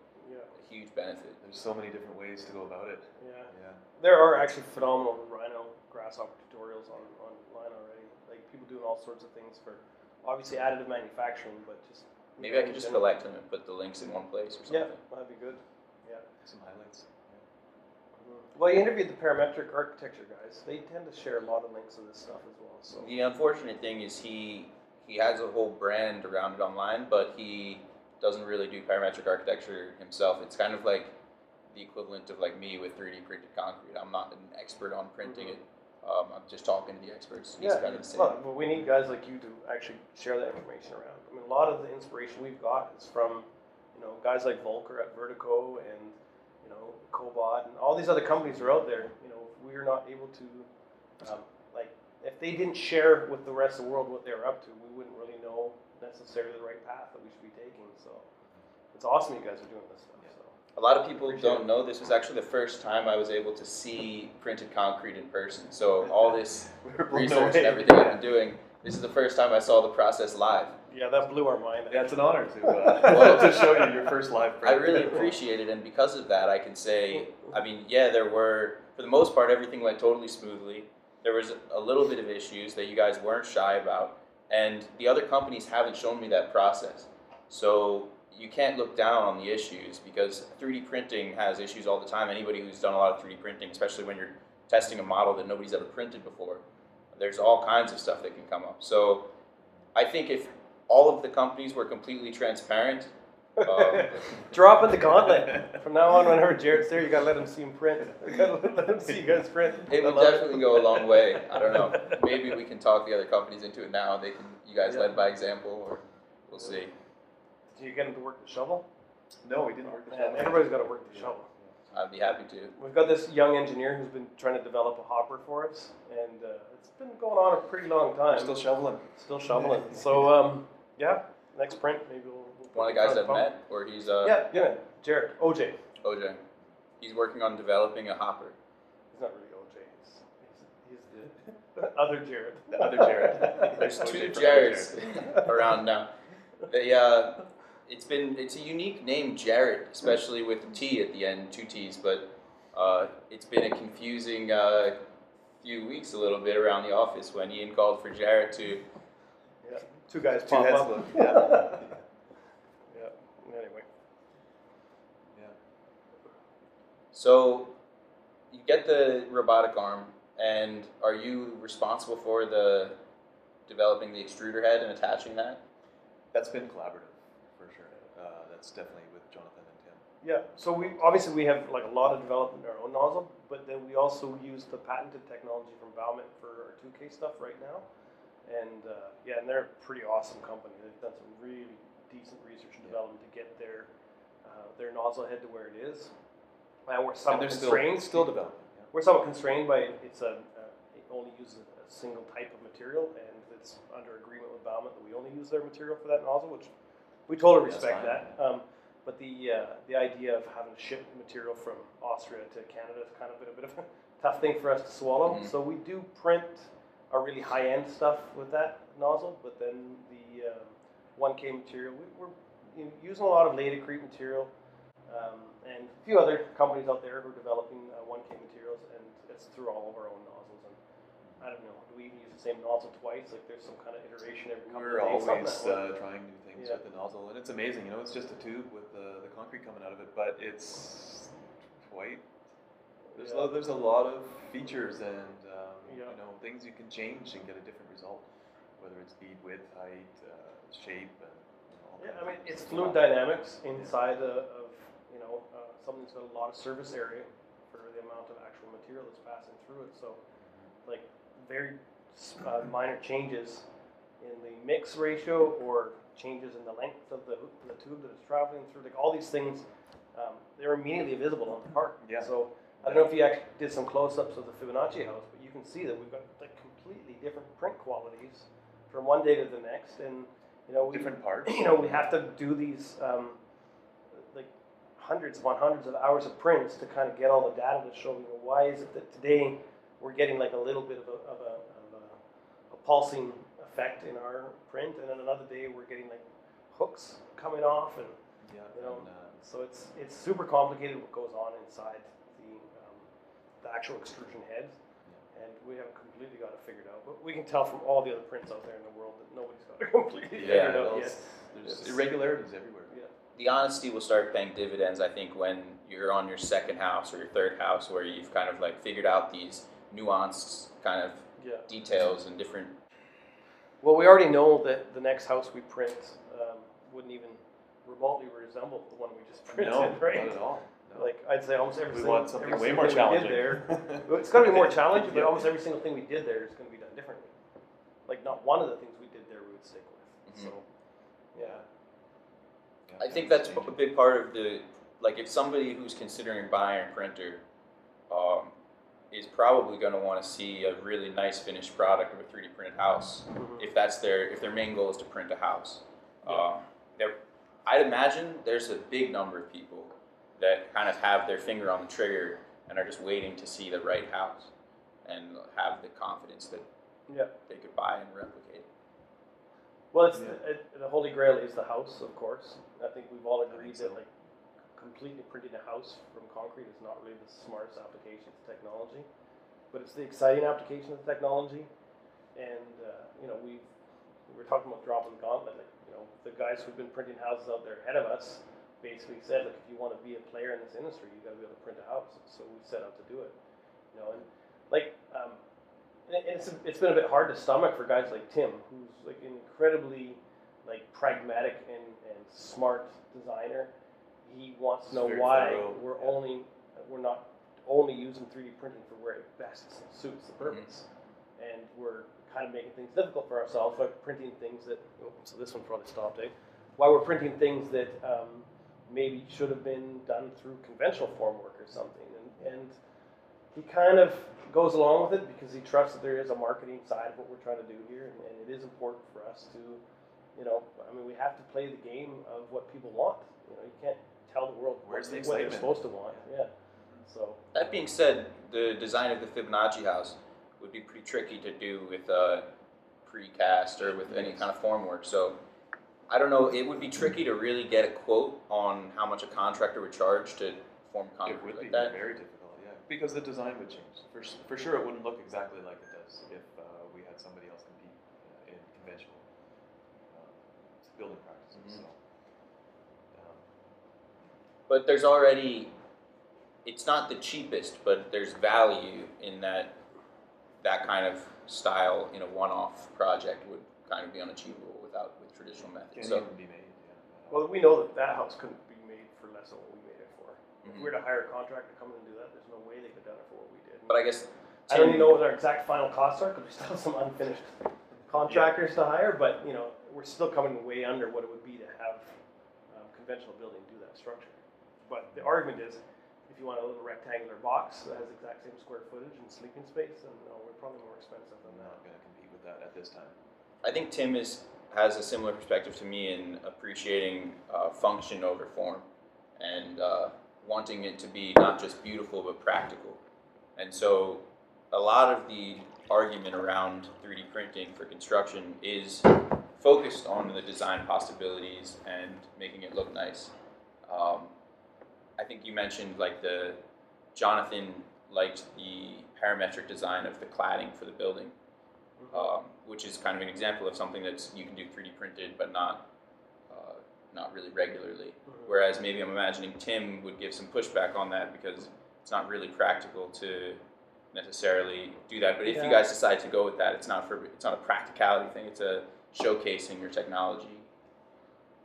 huge benefit. There's so many different ways to go about it. yeah. Yeah. There are actually phenomenal Rhino grasshopper tutorials on online already. Like people doing all sorts of things for obviously additive manufacturing, but just Maybe I could just collect them and put the links in one place or something. Yeah, that'd be good. Yeah. Some highlights. Mm-hmm. Well, you interviewed the parametric architecture guys. They tend to share a lot of links of this stuff as well. So The unfortunate thing is he he has a whole brand around it online, but he doesn't really do parametric architecture himself. It's kind of like the equivalent of like me with 3D printed concrete. I'm not an expert on printing it. Um, I'm just talking to the experts. He's yeah, kind of the same. well, we need guys like you to actually share that information around. I mean, a lot of the inspiration we've got is from you know guys like Volker at Vertico and you know COBOD and all these other companies are out there. You know, we're not able to um, like if they didn't share with the rest of the world what they were up to, we wouldn't really know necessarily the right path that we should be taking. So it's awesome you guys are doing this stuff. So. A lot of people Appreciate don't it. know this was actually the first time I was able to see printed concrete in person. So all this We're research and everything I've been doing, this is the first time I saw the process live. Yeah, that blew our mind. Yeah, it's an honor to uh, Well- to show you your first live Print. I really appreciate it, and because of that, I can say, I mean, yeah, there were, for the most part, everything went totally smoothly. There was a little bit of issues that you guys weren't shy about, and the other companies haven't shown me that process. So you can't look down on the issues because 3D printing has issues all the time. Anybody who's done a lot of 3D printing, especially when you're testing a model that nobody's ever printed before, there's all kinds of stuff that can come up. So I think if all of the companies were completely transparent, um, Dropping the gauntlet. From now on, whenever Jared's there, you gotta let him see him print. You gotta let him see you guys print. It I would love definitely go a long way. I don't know. Maybe we can talk the other companies into it now. They can, you guys Yeah. led by example, or we'll see. Did you get him to work the shovel? No, we didn't work the Man, shovel. everybody's got to work the shovel. I'd be happy to. We've got this young engineer who's been trying to develop a hopper for us, and uh, it's been going on a pretty long time. Still shoveling. Still shoveling. So, um, yeah, next print, maybe we'll. One of the guys I've met, or he's uh, Yeah, yeah, Jared, OJ. OJ. He's working on developing a hopper. He's not really OJ. He's, he's the other Jared. The other Jared. There's two Jareds around now. They, uh, it's been it's a unique name, Jared, especially with the T at the end, two T's. But uh, it's been a confusing uh, few weeks, a little bit around the office when Ian called for Jared to Yeah, two guys Two pop heads up. Yeah. Anyway. Yeah. So you get the robotic arm, and are you responsible for the developing the extruder head and attaching that? That's been collaborative for sure. Uh, that's definitely with Jonathan and Tim. Yeah, so we obviously we have like a lot of development in our own nozzle, but then we also use the patented technology from Baumit for our 2K stuff right now. And uh, yeah, and they're a pretty awesome company. They've done some really decent research and Yeah. development to get their uh, their nozzle head to where it is. We're somewhat they're still, constrained. still developing. Yeah. We're somewhat constrained by it's a uh, it only uses a single type of material, and it's under agreement with Baumit that we only use their material for that nozzle, which we totally respect that. Um, but the uh, the idea of having to ship material from Austria to Canada has kind of been a bit of a tough thing for us to swallow. Mhm. So we do print our really high end stuff with that nozzle, but then the um, 1K material, we, we're using a lot of Laticrete material. Um, and a few other companies out there who are developing uh, 1K materials, and it's through all of our own nozzles. And I don't know, do we even use the same nozzle twice? Like there's some kind of iteration every couple We're of days. something always that. uh, trying new things Yeah. with the nozzle, and it's amazing. You know, it's just a tube with the, the concrete coming out of it, but it's quite. There's Yeah. a, there's a lot of features and um, Yeah. you know things you can change and get a different result, whether it's bead width, height, uh, shape, and all Yeah, kinds I mean, it's fluid dynamics inside uh, of, know, uh, something that's got a lot of surface area for the amount of actual material that's passing through it. So like very uh, minor changes in the mix ratio or changes in the length of the, the tube that it's traveling through, like all these things, um, they're immediately visible on the part. Yeah. So I don't know if you actually did some close-ups of the Fibonacci house, but you can see that we've got like completely different print qualities from one day to the next, and you know we, Different parts. you know we have to do these um, hundreds upon hundreds of hours of prints to kind of get all the data to show you know why is it that today we're getting like a little bit of a, of a, of a, a pulsing effect in our print, and then another day we're getting like hooks coming off, and Yeah. you know, and, uh, so it's it's super complicated what goes on inside the um, the actual extrusion head, and we haven't completely got it figured out. But we can tell from all the other prints out there in the world that nobody's got it completely Yeah, figured out yet. There's It's- irregularities everywhere. Yeah. The honesty will start paying dividends, I think, when you're on your second house or your third house, where you've kind of like figured out these nuanced kind of Yeah. details and different. Well, we already know that the next house we print um, wouldn't even remotely resemble the one we just printed, no, right? not at all. No. Like I'd say almost every we single, want something every way more thing we challenging. did There, it's going to be more challenging, but almost every single thing we did there is going to be done differently. Like not one of the things we did there we would stick with. Mhm. So, yeah. Yeah, I think it's that's a big part of the like if somebody who's considering buying a printer um, is probably going to want to see a really nice finished product of a 3D printed house Mhm. if that's their if their main goal is to print a house. Yeah. Um, there, I'd imagine there's a big number of people that kind of have their finger on the trigger and are just waiting to see the right house and have the confidence that Yeah. they could buy and replicate. Well, it's Yeah. the, it, the holy grail is the house, of course. I think we've all agreed that like completely printing a house from concrete is not really the smartest application of technology, but it's the exciting application of the technology. And uh, you know, we we were talking about dropping gauntlet. Like you know, the guys who've been printing houses out there ahead of us basically said, like, if you want to be a player in this industry, you got to be able to print a house. So we set out to do it. You know, and like um, and it's it's been a bit hard to stomach for guys like Tim, who's like incredibly like pragmatic and, and smart designer. He wants to know why thorough, we're yeah. only we're not only using 3D printing for where it best suits the purpose, and we're kind of making things difficult for ourselves by printing things that. Oh, so this one probably stopped, eh? Why we're printing things that um, maybe should have been done through conventional formwork or something, and, and he kind of goes along with it because he trusts that there is a marketing side of what we're trying to do here, and, and it is important for us to, you know, I mean, we have to play the game of what people want. You know, you can't tell the world Where's what, the what they're supposed to want. Yeah. So That being said, the design of the Fibonacci house would be pretty tricky to do with a precast or with any kind of formwork. So I don't know. It would be tricky to really get a quote on how much a contractor would charge to form concrete It concrete would be like that. very difficult, yeah, because the design would change. For, for sure, it wouldn't look exactly like it does if uh, we had somebody else compete uh, in conventional uh, building practices. Mhm. So, um, But there's already. It's not the cheapest, but there's value in that. That kind of style in a one-off project would kind of be unachievable without with traditional methods. can So even be made. Yeah. well, we know that that house couldn't be made for less than what we made it for. If Mhm. we were to hire a contractor to come in and do that, there's no way they could have done it for what we did. But I guess I don't even know what our exact final costs are because we still have some unfinished contractors to hire, but you know, we're still coming way under what it would be to have um, conventional building do that structure. But the argument is, if you want a little rectangular box that has the exact same square footage and sleeping space, then no, we're probably more expensive than that. not going to compete with that at this time. I think Tim is has a similar perspective to me in appreciating uh, function over form, and uh, wanting it to be not just beautiful but practical. And so, a lot of the argument around 3D printing for construction is focused on the design possibilities and making it look nice. Um, I think you mentioned like the Jonathan liked the parametric design of the cladding for the building um, which is kind of an example of something that's you can do 3D printed, but not uh, not really regularly. Mhm. Whereas maybe I'm imagining Tim would give some pushback on that because it's not really practical to necessarily do that. But if Yeah. you guys decide to go with that, it's not for it's not a practicality thing. It's a showcasing your technology.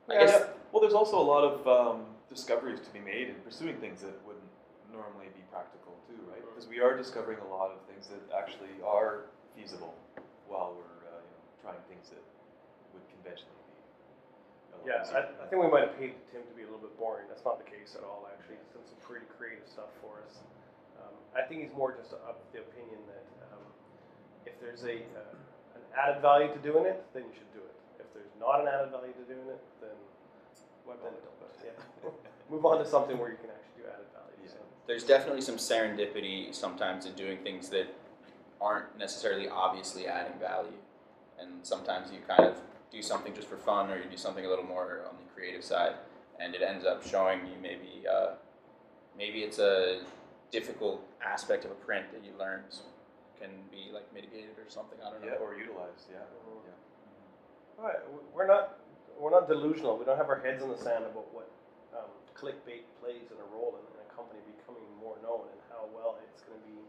I Yeah, guess yeah. Well, there's also a lot of um, discoveries to be made in pursuing things that wouldn't normally be practical too, right? Because we are discovering a lot of things that actually are feasible while we're uh, you know trying things that would conventionally be. a Yeah. I, I think we might have paid Tim to be a little bit boring. That's not the case at all, actually. He's done some pretty creative stuff for us. Um, I think he's more just of the opinion that um, if there's a uh, an added value to doing it, then you should do it. If there's not an added value to doing it, then Why then bother? yeah. move on to something where you can actually do added value. Yeah. So. There's definitely some serendipity sometimes in doing things that aren't necessarily obviously adding value. And sometimes you kind of do something just for fun or you do something a little more on the creative side and it ends up showing you maybe uh, maybe it's a difficult aspect of a print that you learned can be like mitigated or something. I don't know. Yeah, or utilized. Yeah. Mhm. yeah. Right, w- we're not we're not delusional. We don't have our heads in the sand about what um, clickbait plays in a role in, in a company becoming more known and how well it's going to be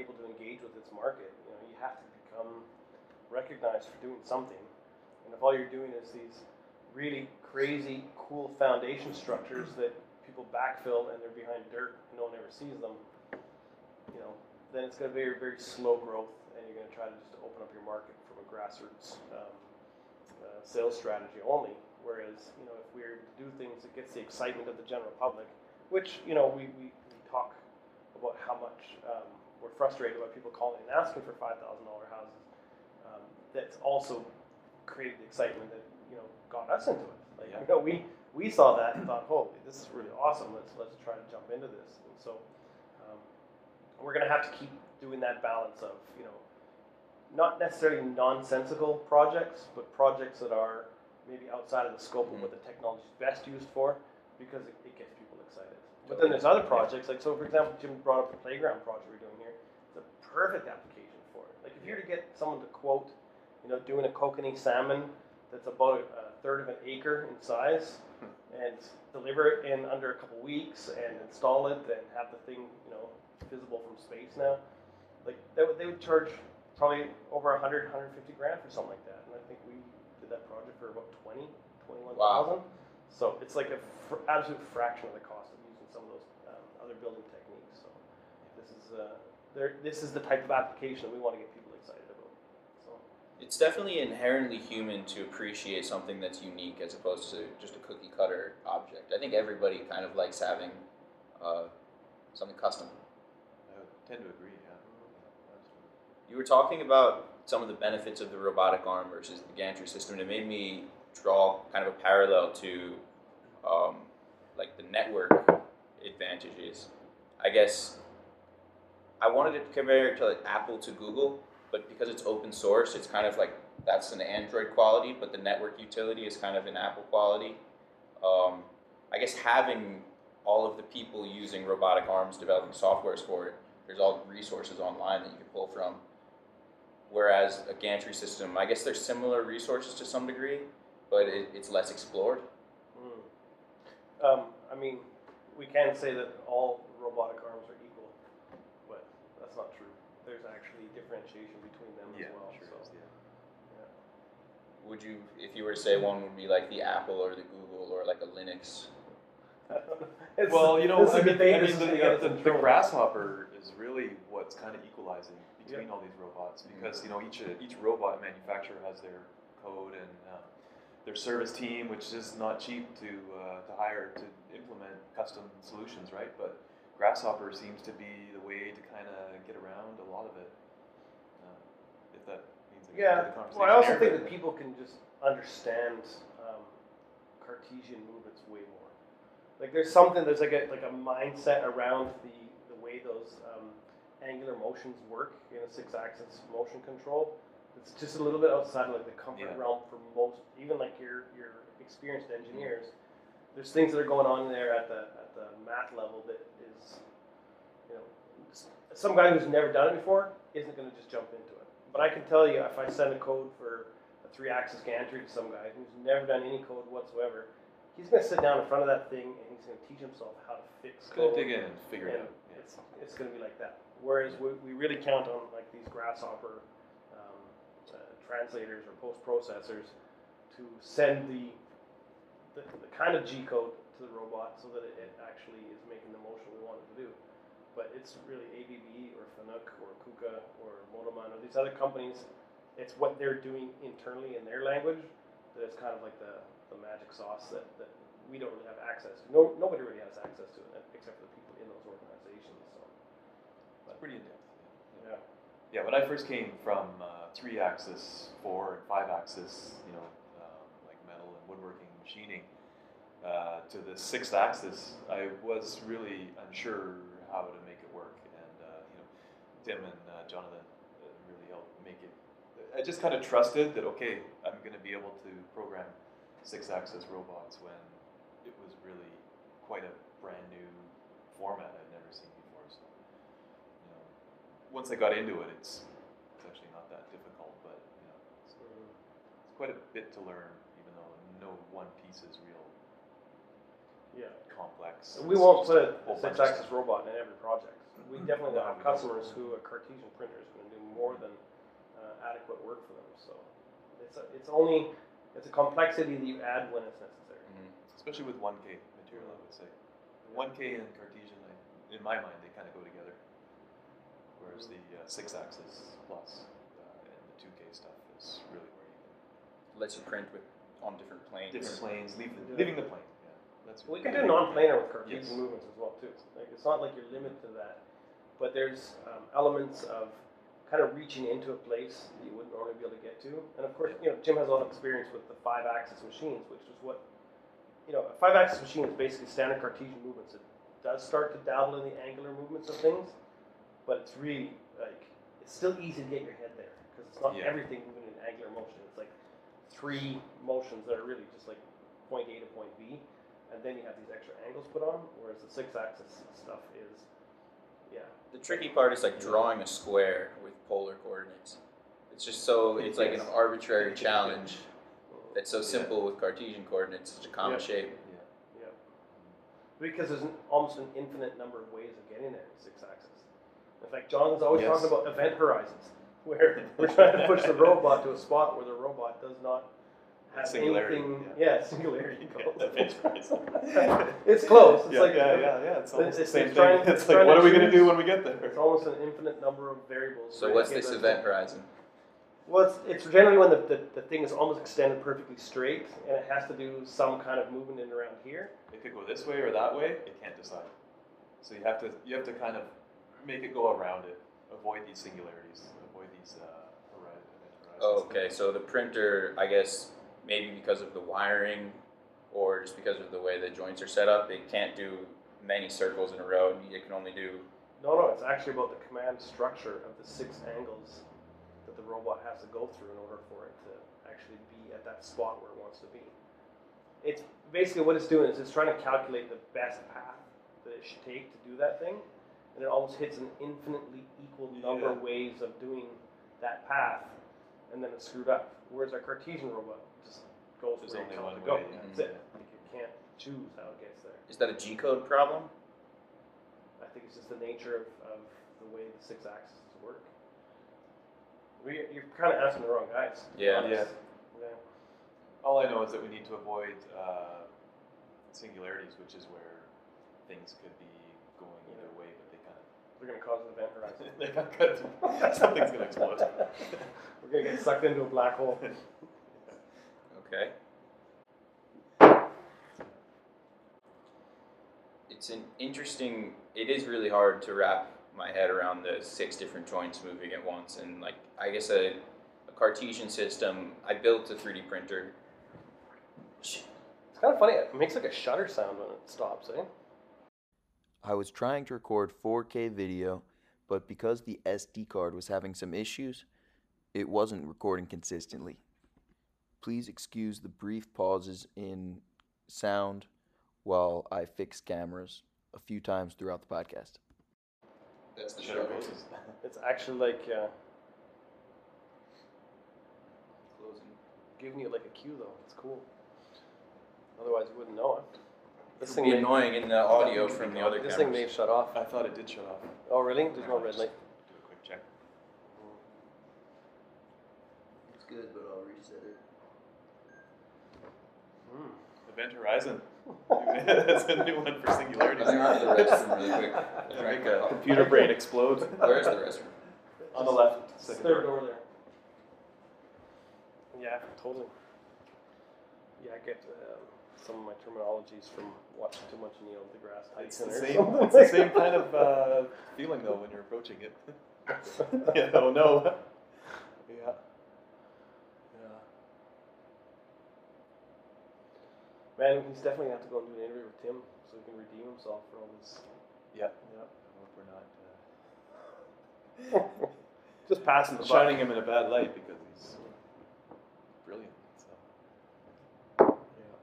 able to engage with its market. You know, you have to become recognized for doing something, and if all you're doing is these really crazy, cool foundation structures that people backfill and they're behind dirt, and no one ever sees them, you know, then it's going to be very, very slow growth, and you're going to try to just open up your market from a grassroots um, uh, sales strategy only. Whereas, you know, if we're able to do things that gets the excitement of the general public, which you know we, we, we talk about how much um, we're frustrated about people calling and asking for five thousand dollar houses. Um, that's also created the excitement that you know got us into it. Like you know we we saw that and thought, holy, this is really awesome. Let's let's try to jump into this. And so we're gonna have to keep doing that balance of you know not necessarily nonsensical projects, but projects that are maybe outside of the scope of what the mm-hmm. technology is best used for, because it, it gets people excited. But then there's other projects, like so for example, Jim brought up the playground project we're doing here. It's a perfect application for it. Like if you were to get someone to quote, you know, doing a kokanee salmon that's about a, a third of an acre in size, hmm. and deliver it in under a couple weeks and install it and have the thing, you know, visible from space now, like they would, they would charge probably over 100, 150 grand for something like that. And I think we did that project for about 20, 21,000. So it's like a fr- absolute fraction of the cost of using some of those um, other building techniques. So this is uh. This is the type of application that we want to get people excited about. So It's definitely inherently human to appreciate something that's unique as opposed to just a cookie cutter object. I think everybody kind of likes having uh, something custom. Tend to agree. Yeah. You were talking about some of the benefits of the robotic arm versus the gantry system, and it made me draw kind of a parallel to um, like the network advantages. I guess I wanted to compare it to like Apple to Google, but because it's open source, it's kind of like that's an Android quality, but the network utility is kind of an Apple quality. Um, I guess having all of the people using robotic arms developing softwares for it, there's all resources online that you can pull from. Whereas a gantry system, I guess there's similar resources to some degree, but it, it's less explored. mm. um, I mean, we can say that all robotic arms are equal, but that's not true. There's actually differentiation between them Yeah. as well. sure so. is, yeah. Would you, if you were to say one would be like the Apple or the Google or like a Linux? It's- Well, you know, I mean, debate, I mean is the, gonna get us the, the grasshopper is really what's kind of equalizing between all these robots because you know each each robot manufacturer has their code and uh, their service team, which is not cheap to uh, to hire to implement custom solutions, right? But Grasshopper seems to be the way to kind of get around a lot of it. Uh, if that means anything Yeah. the conversation Well, I also here, think that people can just understand um, Cartesian movements way more. Like there's something there's like a like a mindset around the the way those um, angular motions work in a six-axis motion control. It's just a little bit outside of like the comfort Yeah. realm for most, even like your your experienced engineers. There's things that are going on there at the at the math level that is, you know, some guy who's never done it before isn't going to just jump into it. But I can tell you, if I send a code for a three-axis gantry to some guy who's never done any code whatsoever, he's going to sit down in front of that thing and he's going to teach himself how to fix code. dig in and figure it out. Yeah. It's it's going to be like that. Whereas we, we really count on like these grasshopper um, uh, translators or post processors to send the, the the kind of G code to the robot so that it, it actually is making the motion we want it to do. but it's really ABB or Fanuc or Kuka or Motoman or these other companies. It's what they're doing internally in their language that is kind of like the, the magic sauce that, that we don't really have access to. No, nobody really has access to it except for the people in those organizations. So, It's pretty in depth. yeah. Yeah, when I first came from uh, three axis, four, and five axis, you know, um, like metal and woodworking machining, uh, to the sixth axis, I was really unsure how to make it work. And, uh, you know, Tim and uh, Jonathan uh, really helped make it. I just kind of trusted that, okay, I'm going to be able to program six axis robots when it was really quite a brand new format I'd never seen before. So, you know, once I got into it, it's it's actually not that difficult, but you know, it's, it's quite a bit to learn, even though no one piece is real Yeah. complex. We won't put a a six-axis robot in every project. We definitely will have customers who a Cartesian printer is going to do more than uh, adequate work for them. So it's a, it's only it's a complexity that you add when it's necessary. Mhm. especially with 1K material, I would say. 1K and Cartesian, I, in my mind, they kind of go together. Whereas the uh, six axis plus uh, and the 2K stuff is really where you can. Lets you print with on different planes. different planes, leave the, Yeah. leaving the plane. Yeah, that's We really can do non-planar with Cartesian Yes. movements as well too. Like it's not like you're limited to that, but there's um, elements of kind of reaching into a place that you wouldn't normally be able to get to. And of course, you know, Jim has a lot of experience with the five-axis machines, which is what you know. A five-axis machine is basically standard Cartesian movements. It does start to dabble in the angular movements of things, but it's really like it's still easy to get your head there because it's not Yeah. everything moving in angular motion. It's like three motions that are really just like point A to point B, and then you have these extra angles put on. Whereas the six-axis stuff is, yeah, The tricky part is like drawing a square polar coordinates. It's just so it's like an arbitrary challenge that's so Yeah. simple with Cartesian coordinates, such a common Yeah. shape. Yeah. yeah, because there's an, almost an infinite number of ways of getting there in six-axis. In fact, John's always Yes. talking about event horizons, where we're trying to push the robot to a spot where the robot does not have Singularity, anything. yeah. Yeah, singularity. Event horizon. it's close. It's yeah, like yeah, yeah, yeah. It's it's- almost the it's same thing. trying- it's it's like, what are we going to do when we get there? It's almost an infinite number of variables. So what's this those- event horizon? Well, it's, it's generally when the, the, the thing is almost extended perfectly straight and it has to do some kind of movement in around here. It could go this way or that way. It can't decide. So you have to you have to kind of make it go around it. Avoid these singularities. Avoid these uh, horizon. event Oh, okay, so the printer, I guess, maybe because of the wiring or just because of the way the joints are set up, it can't do many circles in a row. It can only do. No, no, it's actually about the command structure of the six angles that the robot has to go through in order for it to actually be at that spot where it wants to be. It's basically what it's doing is it's trying to calculate the best path that it should take to do that thing, and it almost hits an infinitely equal number of ways of doing that path, and then it's screwed up. Whereas our Cartesian robot just goes There's where only you tell it one to go. way, yeah. That's it. Like you can't choose how it gets there. Is that a G code problem? I think it's just the nature of, of the way the six axes work. We, you're kind of asking the wrong guys. to be Yeah. yeah. All I know is that we need to avoid uh, singularities, which is where things could be going either way, but they kind of We're going to cause an event horizon. they got cut. Something's gonna explode. We're going to get sucked into a black hole. Okay. It's an interesting. It is really hard to wrap my head around the six different joints moving at once, and like I guess a, a Cartesian system. I built a three D printer. It's kind of funny. It makes like a shutter sound when it stops, eh? I was trying to record 4K video, but because the SD card was having some issues, it wasn't recording consistently. Please excuse the brief pauses in sound while I fix cameras a few times throughout the podcast. That's the Shutter shutter. It's actually like uh, Closing. giving you like a cue, though. It's cool. Otherwise, you wouldn't know it. This This thing, would be may, annoying in the audio from the other this cameras. thing may have shut off. I thought it did shut off. Oh, really? There's no red light. Do a quick check. It's good, but I'll reset it. Event Horizon. That's a new one for I singularities. I'll go to the restroom really quick. Yeah, Drink make a computer brain explode. Where's the restroom? On the left, second Third door. door there. Yeah, totally. Yeah, I get um, some of my terminologies from watching too much Neil deGrasse It's Tyson. the or same. something It's the same kind of uh, feeling though when you're approaching it. yeah. Oh no. Yeah. Yeah. Man, he's definitely gonna have to go and do an interview with Tim so he can redeem himself for all this. Yeah. Yeah. I hope we're not uh, Just passing the shining buck. him in a bad light because he's brilliant. So. Yeah.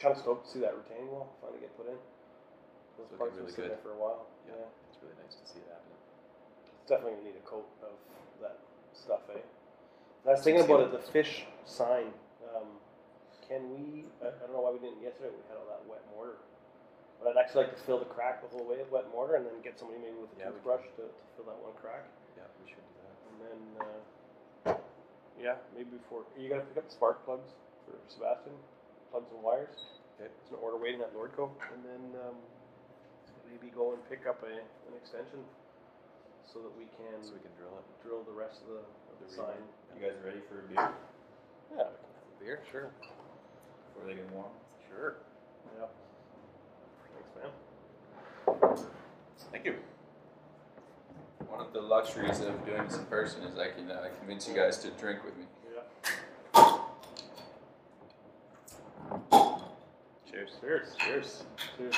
Kind of stoked to see that retaining wall finally get put in. Those parts really been sitting good. there for a while. Yeah. yeah. It's really nice to see it happen. It's definitely gonna need a coat of that stuff, eh? I was thinking about it, the fish sign. Um, can we? I, I don't know why we didn't yesterday. We had all that wet mortar. But I'd actually like to fill the crack the whole way with wet mortar, and then get somebody maybe with a Yeah, toothbrush to, to fill that one crack. Yeah, we should do that. And then, uh, yeah, maybe before you gotta pick up the spark plugs for Sebastian, plugs and wires. Okay. There's an order waiting at Nordco, and then um, maybe go and pick up a, an extension so that we can So we can drill it. drill the rest of the, of the The sign. You guys ready for a beer Yeah, we can have a beer, sure. before they get warm? Sure. Yeah. Thanks, man. Thank you. One of the luxuries of doing this in person is I can uh, convince you guys to drink with me. Yeah. Cheers. Cheers. Cheers. Cheers.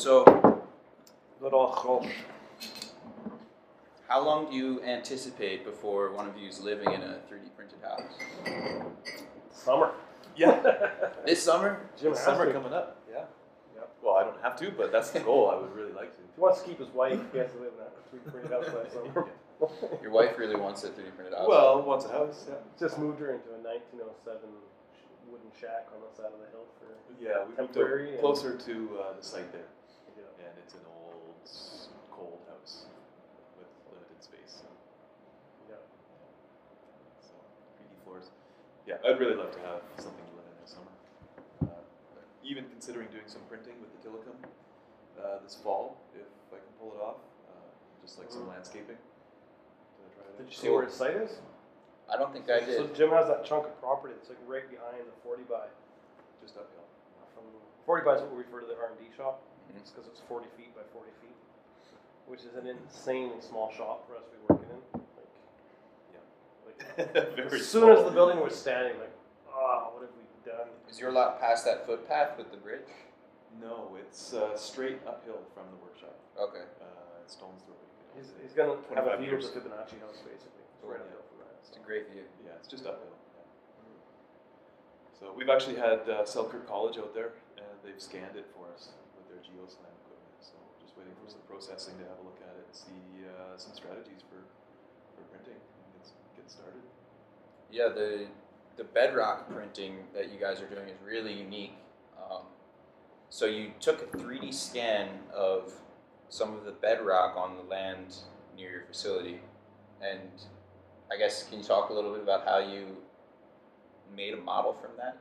So, Little Gulch. how long do you anticipate before one of you is living in a 3D printed house? Summer. Yeah. This summer? Jim has Summer to. coming up. Yeah. Yep. Well, I don't have to, but that's the goal. I would really like to. If he wants to keep his wife, he has to live in a 3D printed house by summer. Your wife really wants a 3D printed house. Well, wants a house. Yeah. Just moved her into a 1907 wooden shack on the side of the hill for. Yeah, we moved Temporary up and- closer to uh, the site there, Yeah. and it's an old, cold house with limited space. So, Yeah. so 3D floors. Yeah, I'd really love to have something to live in this summer. Uh, even considering doing some printing with the Telecom uh, this fall, if I can pull it off. Uh, just like some Mhm. landscaping. To try it Did out. you see where his site is? I don't think I did. So. Jim has that chunk of property that's like right behind the 40 by. Just uphill. From 40 by is what we refer to the R&D shop. Mhm. It's because it's 40 feet by 40 feet, which is an insanely small shop for us to be working in. Like, like Very as soon as the building was standing, like, ah, what have we done? Is your lot past that footpath with the bridge? No, it's uh, straight uphill from the workshop. Okay. Uh, Stones Throw. You could He's, he's gonna have a 25 view of the Fibonacci house basically. It's right Yeah. uphill from that. It's a great view. Yeah, it's just uphill. So we've actually had uh, Selkirk College out there, and they've scanned it for us with their geoslam equipment. So we're just waiting for some processing to have a look at it and see uh, some strategies for, for printing and get, get started. Yeah, the the bedrock printing that you guys are doing is really unique. Um, so you took a 3D scan of some of the bedrock on the land near your facility, and I guess can you talk a little bit about how you made a model from that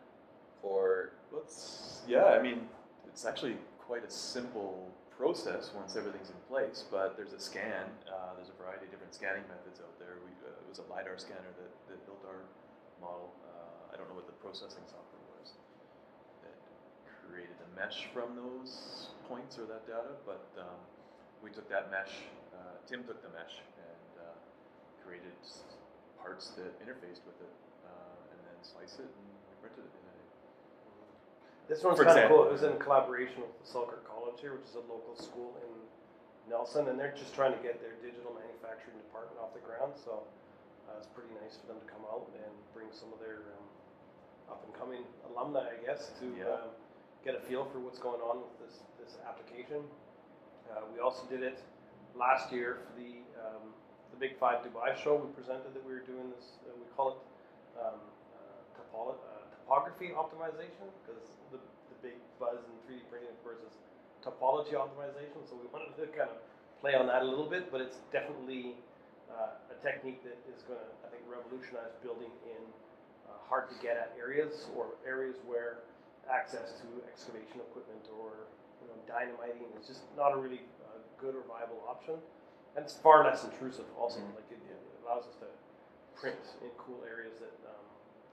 Let's, yeah, I mean, it's actually quite a simple process once everything's in place, but there's a scan. Uh, there's a variety of different scanning methods out there. We, uh, it was a LiDAR scanner that, that built our model. Uh, I don't know what the processing software was that created a mesh from those points or that data, but um, we took that mesh, uh, Tim took the mesh and uh, created s- parts that interfaced with it, uh, and then sliced it and we printed it in a This one's For kind of example. cool. It was in collaboration with the Selkirk College here, which is a local school in Nelson, and they're just trying to get their digital manufacturing department off the ground. So uh, it's pretty nice for them to come out and bring some of their um, up and coming alumni, I guess, to Yeah. um, get a feel for what's going on with this this application. Uh, we also did it last year for the um, the Big Five Dubai show. We presented that we were doing this. Uh, we call it um, uh, uh, topography optimization because the, the big buzz in 3D printing, of course, is topology optimization. So we wanted to kind of play on that a little bit, but it's definitely uh, a technique that is going to, I think, revolutionize building in hard to get at areas or areas where access to excavation equipment or you know, dynamiting is just not a really uh, good or viable option. And it's far less intrusive also. Mhm. Like it, it allows us to print in cool areas that um,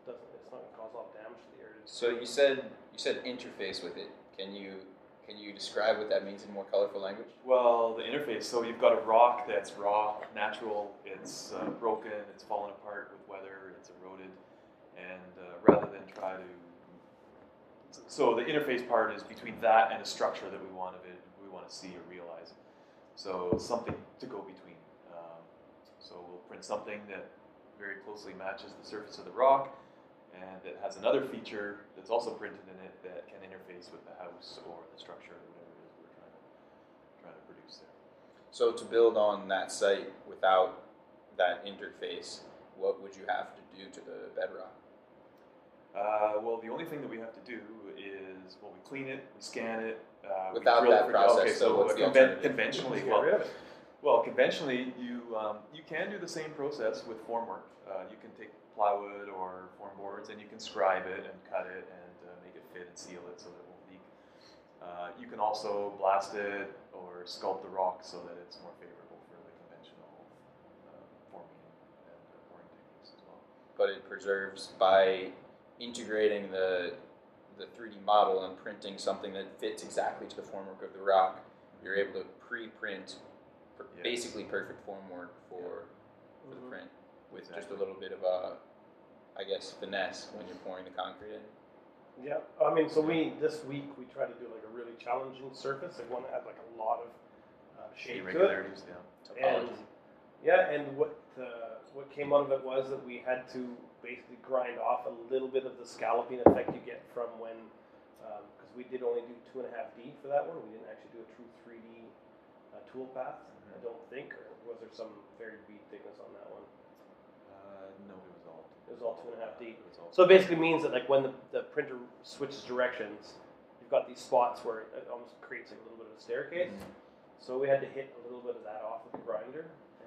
doesn't, it's not going to cause a lot of damage to the area. So you said you said interface with it. Can you can you describe what that means in more colorful language? Well, the interface. So you've got a rock that's raw, natural. It's uh, broken. It's fallen apart with weather. It's eroded, and uh, rather than try to, so the interface part is between that and a structure that we want it. We want to see or realize. So something to go between. Um, so we'll print something that very closely matches the surface of the rock, and it has another feature that's also printed in it that can interface with the house or the structure or whatever it is we're trying to trying to produce there. So to build on that site without that interface, what would you have to do to the bedrock? Uh, well, the only thing that we have to do is well, we clean it, we scan it. Uh, Without drill that for- process, okay, so so what's the conven- alternative? conventionally, well, rid of it. Well, conventionally, you um, you can do the same process with formwork. Uh, you can take plywood or form boards and you can scribe it and cut it and uh, make it fit and seal it so that it won't leak. Uh, you can also blast it or sculpt the rock so that it's more favorable for the conventional uh, forming and uh, pouring techniques as well. But it preserves by integrating the the 3D model and printing something that fits exactly to the formwork of the rock. You're able to pre-print per- Yes. basically perfect formwork for, for the Mhm. print with just a little bit of a, I guess, finesse when you're pouring the concrete in. Yeah, I mean, so we this week we tried to do like a really challenging surface, like one that had like a lot of uh, shape to it. Irregularities, yeah. And yeah, and what uh, what came out of it was that we had to basically grind off a little bit of the scalloping effect you get from when because we did only do two and a half D for that one. We didn't actually do a true 3D uh, tool path. I don't think, or was there some very bead thickness on that one? Uh, no, it was all. It was all two and a half D. So it basically means that like when the, the printer switches directions, you've got these spots where it almost creates like a little bit of a staircase. So we had to hit a little bit of that off with the grinder,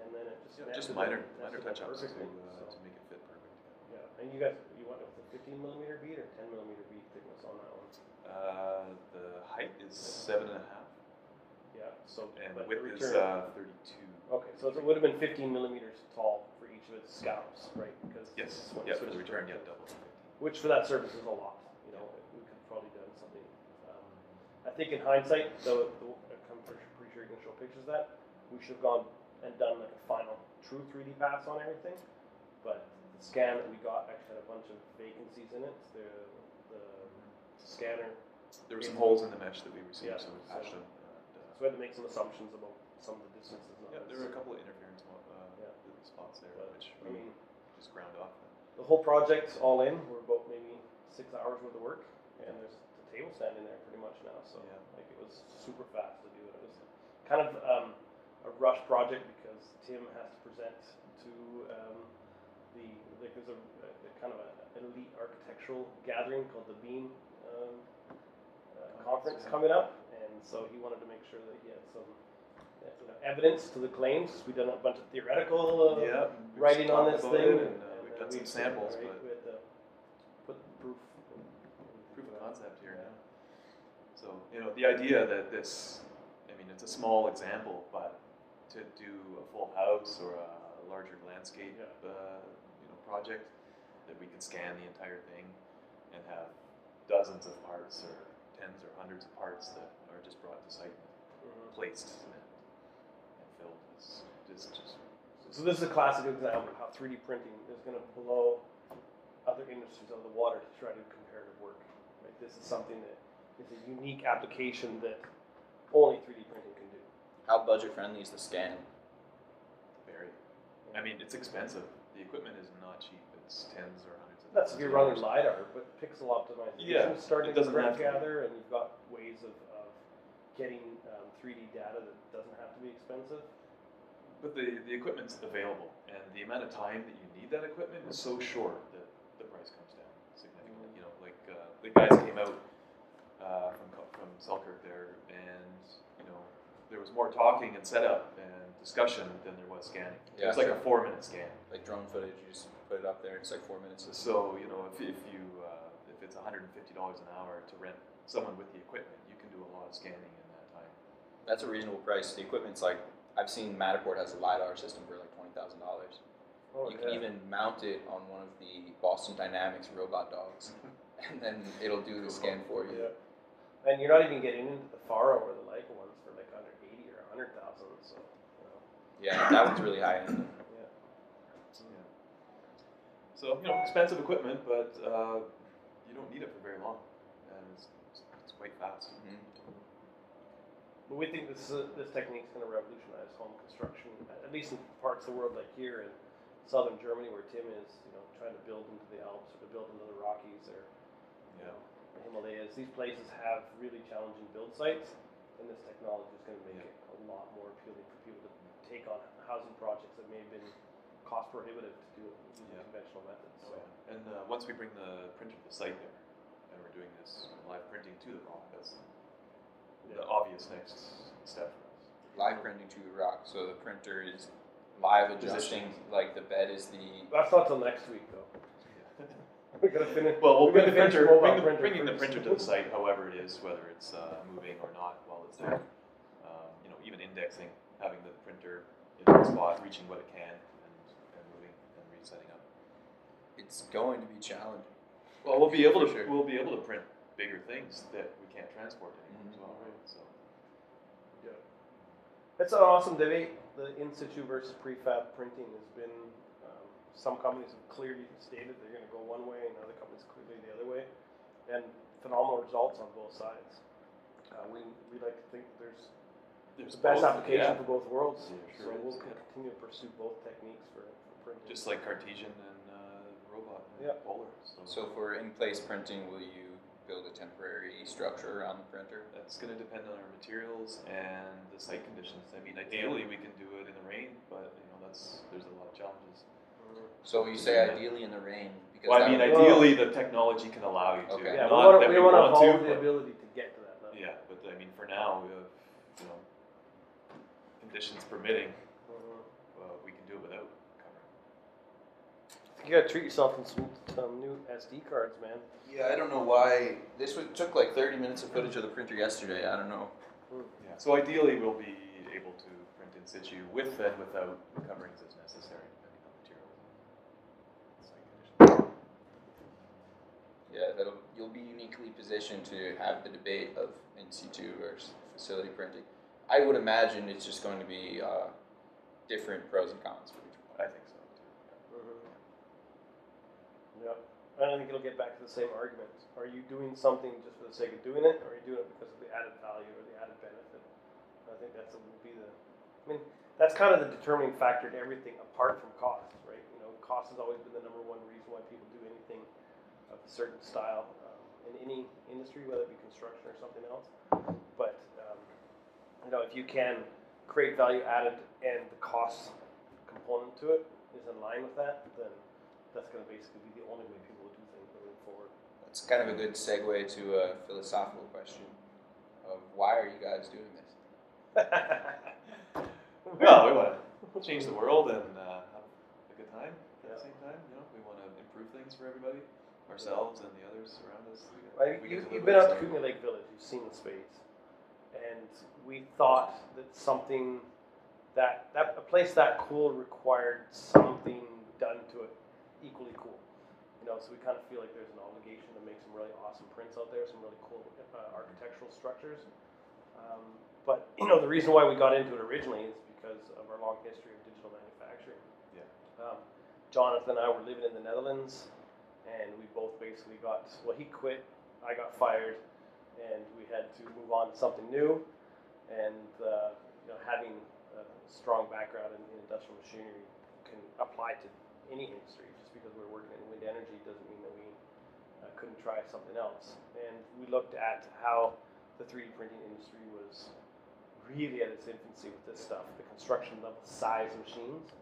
and then it just Yeah, just minor, in- minor touch-ups to, perfectly. uh, So, to make it fit perfect. yeah, and you guys, you went with the 15 millimeter bead or 10 millimeter bead thickness on that one? Uh, the height is seven and a half, Yeah. So and the width is return- uh, thirty-two. Okay, so it would have been 15 millimeters tall for each of its scallops, right? Because Yes, this one yeah, for the return, yeah, double. Which for that surface is a lot. You know, we could have probably done something. Um, I think in hindsight, though, the, I'm pretty sure- pretty sure you can show pictures of that. We should have gone and done a true 3D pass on everything. But the scan that we got actually had a bunch of vacancies in it. The the scanner, There were some holes in the mesh that we received, Yeah, so we patched them. And, so we had to make some assumptions about some of the distances. yeah, there were a couple of interference uh, Yeah. spots there, But, which I mean, just ground off. the whole project all in, we're about maybe six hours worth of work, and there's the table stand in there pretty much now. So Yeah. like it was super fast to do it. It was kind of um, a rush project Tim has to present to um, the like there's a, a kind of a, an elite architectural gathering called the Beam um, uh, conference coming up, and so he wanted to make sure that he had some. uh, You know, evidence to the claims. We've done a bunch of theoretical uh, yeah, we've writing on talked this about thing. it, and, uh, we've then done some samples, but we had to put proof. proof of concept here now. So, you know, the idea that this, I mean, it's a small example, but to do a full house or a larger landscape, Yeah. uh, you know, project, that we can scan the entire thing and have dozens of parts or tens or hundreds of parts that are just brought to site and Mhm. placed and, and filled is, is just So this is a classic example of how 3D printing is going to blow other industries out of the water to try to do comparative work. Right? This is something that is a unique application that only 3D printing. How budget friendly is the scan? very. I mean, it's expensive. The equipment is not cheap. It's tens or hundreds of. That's if you're running LiDAR, but pixel optimization Yeah, is starting to doesn't print have to be. gather, and you've got ways of, of getting um, 3D data that doesn't have to be expensive. But the, the equipment's available, and the amount of time that you need that equipment is so short that the price comes down significantly. You know, like uh, the guys came out uh, from from Selkirk there, and you know there was more talking and setup and discussion than there was scanning. it Yeah, was like sure. a four minute scan. Like drone footage, you just put it up there. And it's like four minutes. So you know if, if you uh, if it's one hundred and fifty dollars an hour to rent someone with the equipment, you can do a lot of scanning in that time. That's a reasonable price. The equipment's like I've seen Matterport has a lidar system for like twenty thousand dollars. Oh, you can yeah. even mount it on one of the Boston Dynamics robot dogs, and then it'll do the scan for you. Yeah. And you're not even getting into the Faro or the Leica ones like under 80 or 100,000. So, you know, Yeah, that one's really high end. yeah. Yeah. So you know expensive equipment, but uh, you don't need it for very long, and it's, it's, it's quite fast. Mhm. But we think this uh, this technique is going to revolutionize home construction, at least in parts of the world like here in southern Germany, where Tim is, you know, trying to build into the Alps or to build into the Rockies or you Yeah. know, the Himalayas. These places have really challenging build sites, and this technology is going to make Yeah. it a lot more appealing for people to take on housing projects that may have been cost prohibitive to do it using Yeah. conventional methods. So. And uh, once we bring the printer to the site there, and we're doing this live printing to the rock, that's the obvious next step for us. Live printing to the rock, so the printer is live adjusting. Positioning. Like the bed is the That's not till next week, though. We're gonna finish. Well, we'll bring the printer, bring the, bringing the printer to the site, however it is, whether it's uh, moving or not while it's there. Um, you know, even indexing, having the printer in one spot, reaching what it can, and, and moving and resetting up. it's going to be challenging. Well, we'll be able to sure. we'll be able to print bigger things that we can't transport anymore as well, right? So Yeah. It's an awesome debate. The in situ versus prefab printing has been. Some companies have clearly stated they're going to go one way, and other companies clearly the other way, and phenomenal results on both sides. Uh, we we like to think that there's there's the best both, application yeah. for both worlds. Yeah, so sure we'll yeah. continue to pursue both techniques for, for printing. just like Cartesian and uh, robot and Yeah. Polar. So, So for in-place printing, will you build a temporary structure around the printer? that's going to depend on our materials and the site conditions. I mean, ideally we can do it in the rain, but you know that's there's a lot of challenges. So you say ideally in the rain because Well, I that mean, would- Well- ideally the technology can allow you to. Okay. Yeah, Not we want that to we, we want to want evolve the but- ability to get to that level. Yeah, but I mean, for now, we have, you know, conditions permitting, Mhm. uh, we can do it without covering. You gotta treat yourself to some, some new SD cards, man. Yeah, I don't know why this would, took like 30 minutes of footage of the printer yesterday. I don't know. Yeah. So ideally, we'll be able to print in situ with and without the coverings as necessary, depending on material. and site conditions. Yeah, that'll you'll be uniquely positioned to have the debate of in situ versus facility printing. I would imagine it's just going to be uh, different pros and cons for each one. I think so. Too. Mm-hmm. Yep. And I think it'll get back to the same argument. Are you doing something just for the sake of doing it, or are you doing it because of the added value or the added benefit? I think that's will be the. I mean, that's kind of the determining factor to everything apart from cost, right? You know, cost has always been the number one reason why people do anything of a certain style um, in any industry, whether it be construction or something else. But um, you know, if you can create value added and the cost component to it is in line with that, then that's going to basically be the only way people will do things moving forward. That's kind of a good segue to a philosophical question of why are you guys doing this? Well, we want to change the world and uh, have a good time at Yeah. the same time. You know, we want to improve things for everybody, ourselves and the others around us. We get- Like, we you, you've been out to Kootenay Lake Village, you've seen the space, and we thought that something that that a place that cool required something done to it equally cool. You know, so we kind of feel like there's an obligation to make some really awesome prints out there, some really cool uh, architectural structures. Um, but you know, the reason why we got into it originally is because of our long history of digital manufacturing. Yeah. Um, Jonathan and I were living in the Netherlands, and we both basically got well. He quit, I got fired, and we had to move on to something new. And uh, you know, having a strong background in, in industrial machinery can apply to any industry. Just because we're working in wind energy doesn't mean that we uh, couldn't try something else. And we looked at how the 3D printing industry was really at its infancy with this stuff, the construction level size machines.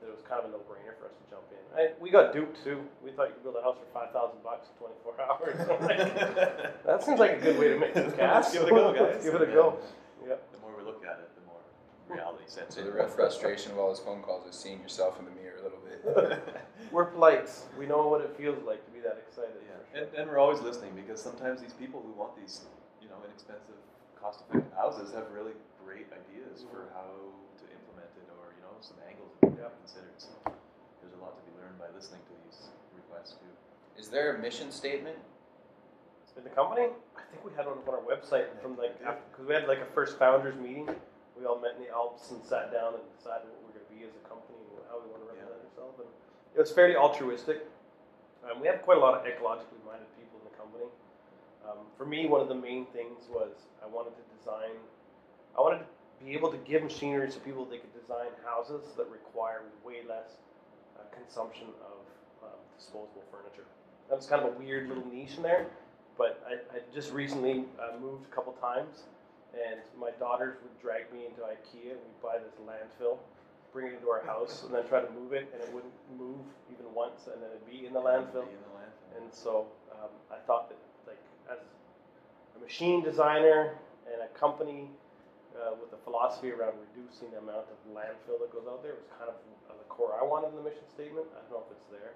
That it was kind of a no-brainer for us to jump in. I, we got duped too. We thought you could build a house for five thousand bucks in 24 hours. I'm like, that seems like a good way to make some cash. Let's give it a go, guys. Let's give it a Yeah. go. Yep. The more we look at it, the more reality sets So the real frustration of all those phone calls is seeing yourself in the mirror a little bit. We're polite. We know what it feels like to be that excited. Yeah, sure. and, and we're always listening because sometimes these people who want these, you know, inexpensive, cost-effective houses have really great ideas for mm-hmm. how to implement it, or you know, some angles that we Yep. haven't considered. So there's a lot to be learned by listening to these requests too. Is there a mission statement? In the company, I think we had one on our website from like because we had like a first founders meeting. We all met in the Alps and sat down and decided what we're going to be as a company and how we want to represent ourselves. And it was fairly altruistic. Um, we have quite a lot of ecologically minded people in the company. Um, for me, one of the main things was I wanted to design. I wanted to be able to give machinery to people they could design houses that require way less uh, consumption of um, disposable furniture. That was kind of a weird little niche in there, but I, I just recently uh, moved a couple times, and my daughters would drag me into IKEA and we'd buy this landfill, bring it into our house, and then try to move it, and it wouldn't move even once, and then it'd be in the landfill. In the landfill. And so um, I thought that, like, as a machine designer and a company uh, with the philosophy around reducing the amount of landfill that goes out there was kind of the core I wanted in the mission statement. I don't know if it's there.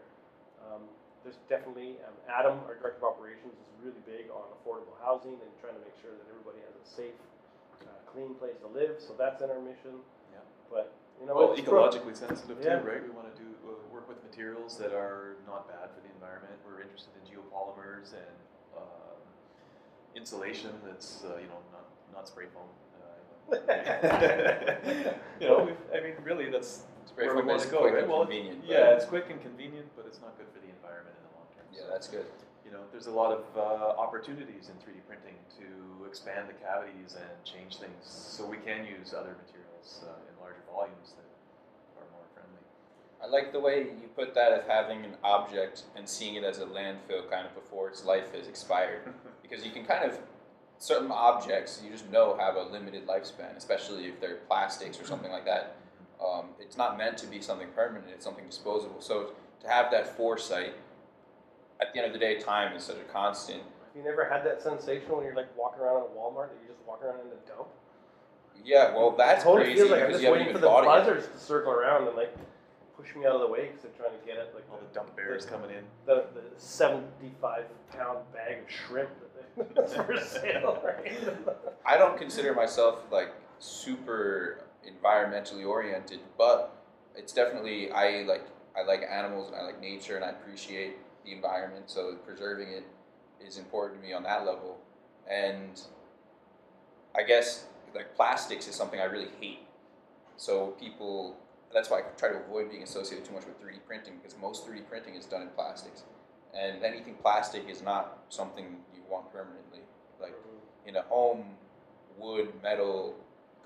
Um, there's definitely um, Adam, our director of operations, is really big on affordable housing and trying to make sure that everybody has a safe, uh, clean place to live. So that's in our mission. Yeah. But you know, well, ecologically sensitive Yeah. too, right? We want to do uh, work with materials that are not bad for the environment. We're interested in geopolymers and um, insulation that's uh, you know not not spray foam. You know, I mean, really, that's Spray where we want to go, quick right? and Well, convenient, yeah, it's quick and convenient, but it's not good for the environment in the long term. Yeah, So, that's good. you know, there's a lot of uh, opportunities in 3D printing to expand the cavities and change things so we can use other materials uh, in larger volumes that are more friendly. I like the way you put that of having an object and seeing it as a landfill kind of before its life has expired. because you can kind of, certain objects you just know have a limited lifespan, especially if they're plastics or something like that. Um, it's not meant to be something permanent, it's something disposable. So to have that foresight, at the end of the day, time is such a constant. Have you never had that sensation when you're like walking around at Walmart that you're just walking around in the dump? Yeah, well, that's it totally crazy feels like I'm just you haven't waiting for the thought it yet. buzzers to circle around and like push me out of the way because they're trying to get it. like All the dump bears coming in. the, the 75 pound bag of shrimp that that's for sale, right? I don't consider myself like super environmentally oriented, but it's definitely I like I like animals and I like nature and I appreciate the environment. So preserving it is important to me on that level. And I guess like plastics is something I really hate. So people that's why I try to avoid being associated too much with 3D printing because most 3D printing is done in plastics. And anything plastic is not something want permanently. Like in a home, wood, metal,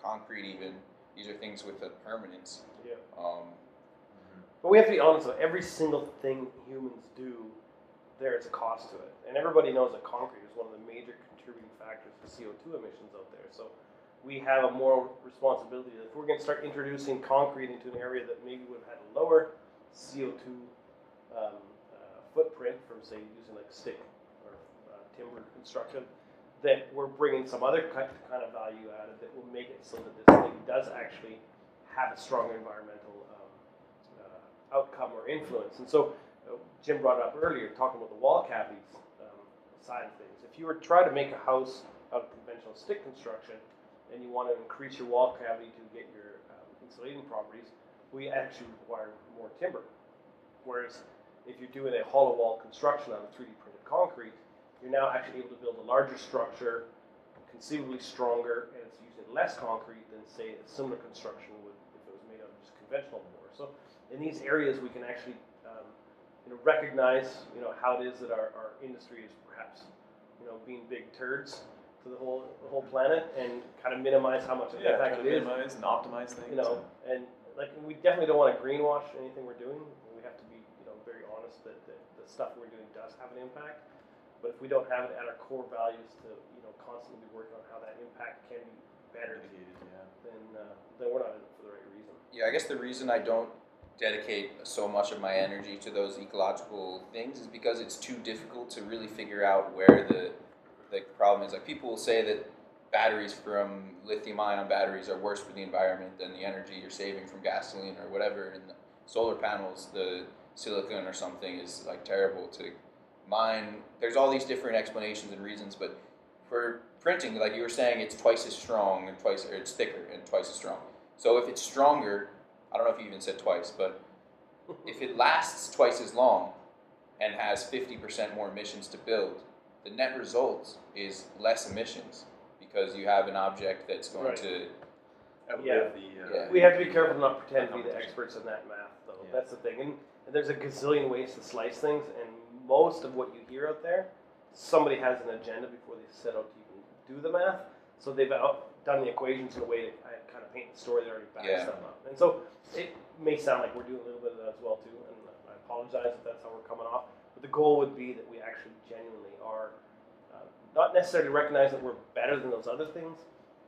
concrete, even these are things with a permanence. yeah. Um, But we have to be honest though, every single thing humans do, there is a cost to it. And everybody knows that concrete is one of the major contributing factors to CO2 emissions out there. So we have a moral responsibility that if we're going to start introducing concrete into an area that maybe would have had a lower CO2 um, uh, footprint from, say, using like stick timber construction, that we're bringing some other kind of value out added that will make it so that this thing does actually have a strong environmental um, uh, outcome or influence. And so uh, Jim brought up earlier, talking about the wall cavities um, side of things. If you were trying to make a house out of conventional stick construction, and you want to increase your wall cavity to get your um, insulating properties, we actually require more timber. Whereas if you're doing a hollow wall construction out of 3D printed concrete, you're now actually able to build a larger structure, conceivably stronger, and it's using less concrete than say a similar construction would if it was made out of just conventional mortar. So in these areas, we can actually um, you know, recognize you know how it is that our, our industry is perhaps you know being big turds to the whole the whole planet and kind of minimize how much of Yeah, impact it to is minimize and optimize things. you know, and like we definitely don't want to greenwash anything we're doing. We have to be, you know, very honest that, that the stuff we're doing does have an impact. But if we don't have it at our core values to, you know, constantly be working on how that impact can be better, mitigated, yeah. then uh, then we're not in it for the right reason. yeah, I guess the reason I don't dedicate so much of my energy to those ecological things is because it's too difficult to really figure out where the the problem is. Like people will say that batteries from lithium ion batteries are worse for the environment than the energy you're saving from gasoline or whatever. And the solar panels, the silicon or something is like terrible to mine. There's all these different explanations and reasons, but for printing, like you were saying, it's twice as strong and twice, or it's thicker and twice as strong. So if it's stronger, I don't know if you even said twice, but if it lasts twice as long and has 50% more emissions to build, the net result is less emissions because you have an object that's going Right. to Yeah. the, uh, Yeah. We have to be careful not to pretend to be the experts in that math, though. Yeah. That's the thing. And, and there's a gazillion ways to slice things, and most of what you hear out there, somebody has an agenda before they set out to even do the math. So they've out, done the equations in a way to kind of paint the story that already backs Yeah. them up. And so it may sound like we're doing a little bit of that as well too, and I apologize if that's how we're coming off. But the goal would be that we actually genuinely are uh, not necessarily recognize that we're better than those other things,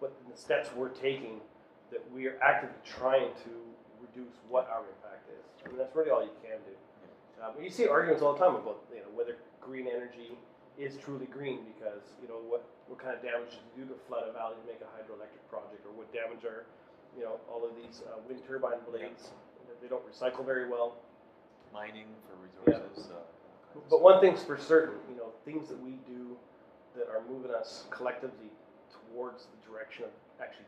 but in the steps we're taking that we are actively trying to reduce what our impact is. I mean, that's really all you can do. Um, you see arguments all the time about you know whether green energy is truly green because you know what what kind of damage does it do to flood a valley to make a hydroelectric project, or what damage are you know all of these uh, wind turbine blades that they don't recycle very well. mining for resources. Uh, all of But one thing's for certain, you know, things that we do that are moving us collectively towards the direction of actually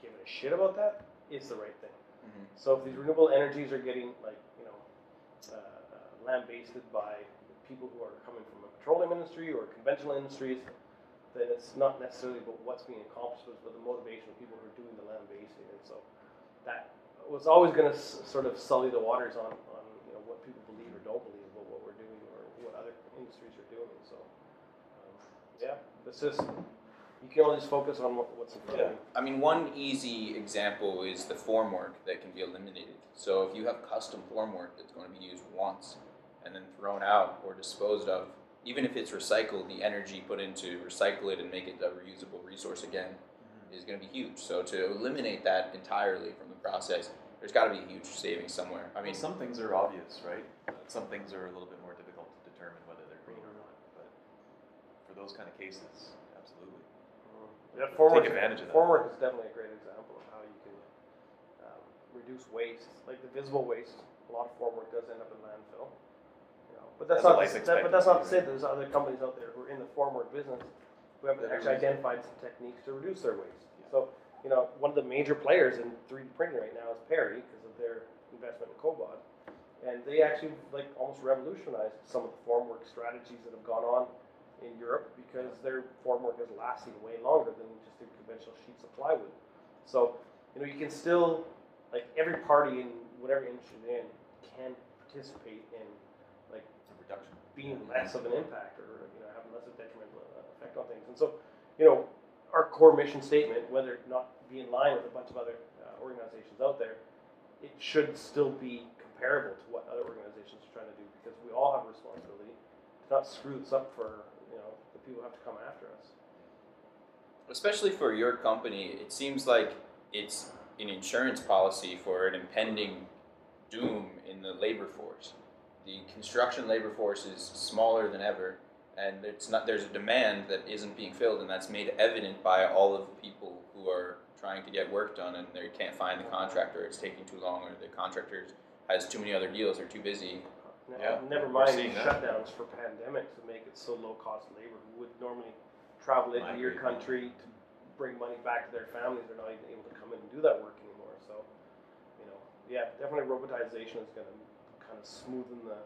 giving a shit about that is the right thing. Mhm. So if these renewable energies are getting like, you know, uh, uh, lambasted by people who are coming from the petroleum industry or conventional industries, then it's not necessarily about what's being accomplished, but the motivation of people who are doing the lambasting. And so that was always going to s- sort of sully the waters on, on you know what people believe or don't believe about what we're doing or what other industries are doing. So um, yeah, it's just you can only just focus on what, what's front of. I mean, one easy example is the formwork that can be eliminated. So if you have custom formwork that's going to be used once and then thrown out or disposed of, even if it's recycled, the energy put into recycle it and make it a reusable resource again is going to be huge. So to eliminate that entirely from the process, there's got to be a huge savings somewhere. I I mean, mean, some things are obvious, right? Some things are a little bit more difficult to determine whether they're green or not. But for those kind of cases, absolutely. Yeah, Take advantage of that. formwork is definitely a great example of how you can um, reduce waste, like the visible waste. A lot of formwork does end up in landfill. But that's a not life to, that, but that's not to say expectancy, that there's other companies out there who are in the formwork business who have That are actually using- identified some techniques to reduce their waste. Yeah. So you know, one of the major players in 3D printing right now is PERI because of their investment in COBOD, and they actually like almost revolutionized some of the formwork strategies that have gone on in Europe because their formwork is lasting way longer than just the conventional sheets of plywood. So, you know, you can still, like every party in whatever industry they're in can participate in reduction. being less of an impact or, you know, having less of a detrimental uh, effect on things. And so, you know, our core mission statement, whether it not be in line with a bunch of other uh, organizations out there, it should still be comparable to what other organizations are trying to do because we all have a responsibility to not screw this up for, you know, the people who have to come after us. especially for your company, it seems like it's an insurance policy for an impending doom in the labor force. The construction labor force is smaller than ever, and it's not. There's a demand that isn't being filled, and that's made evident by all of the people who are trying to get work done, and they can't find the contractor. It's taking too long, or the contractor has too many other deals. They're too busy. Now, Yeah, never we're mind seeing these shutdowns for pandemics that make it so low cost labor who would normally travel into your Migrate. country to bring money back to their families. They're not even able to come in and do that work anymore. So, you know, yeah, definitely robotization is going to kind of smoothen the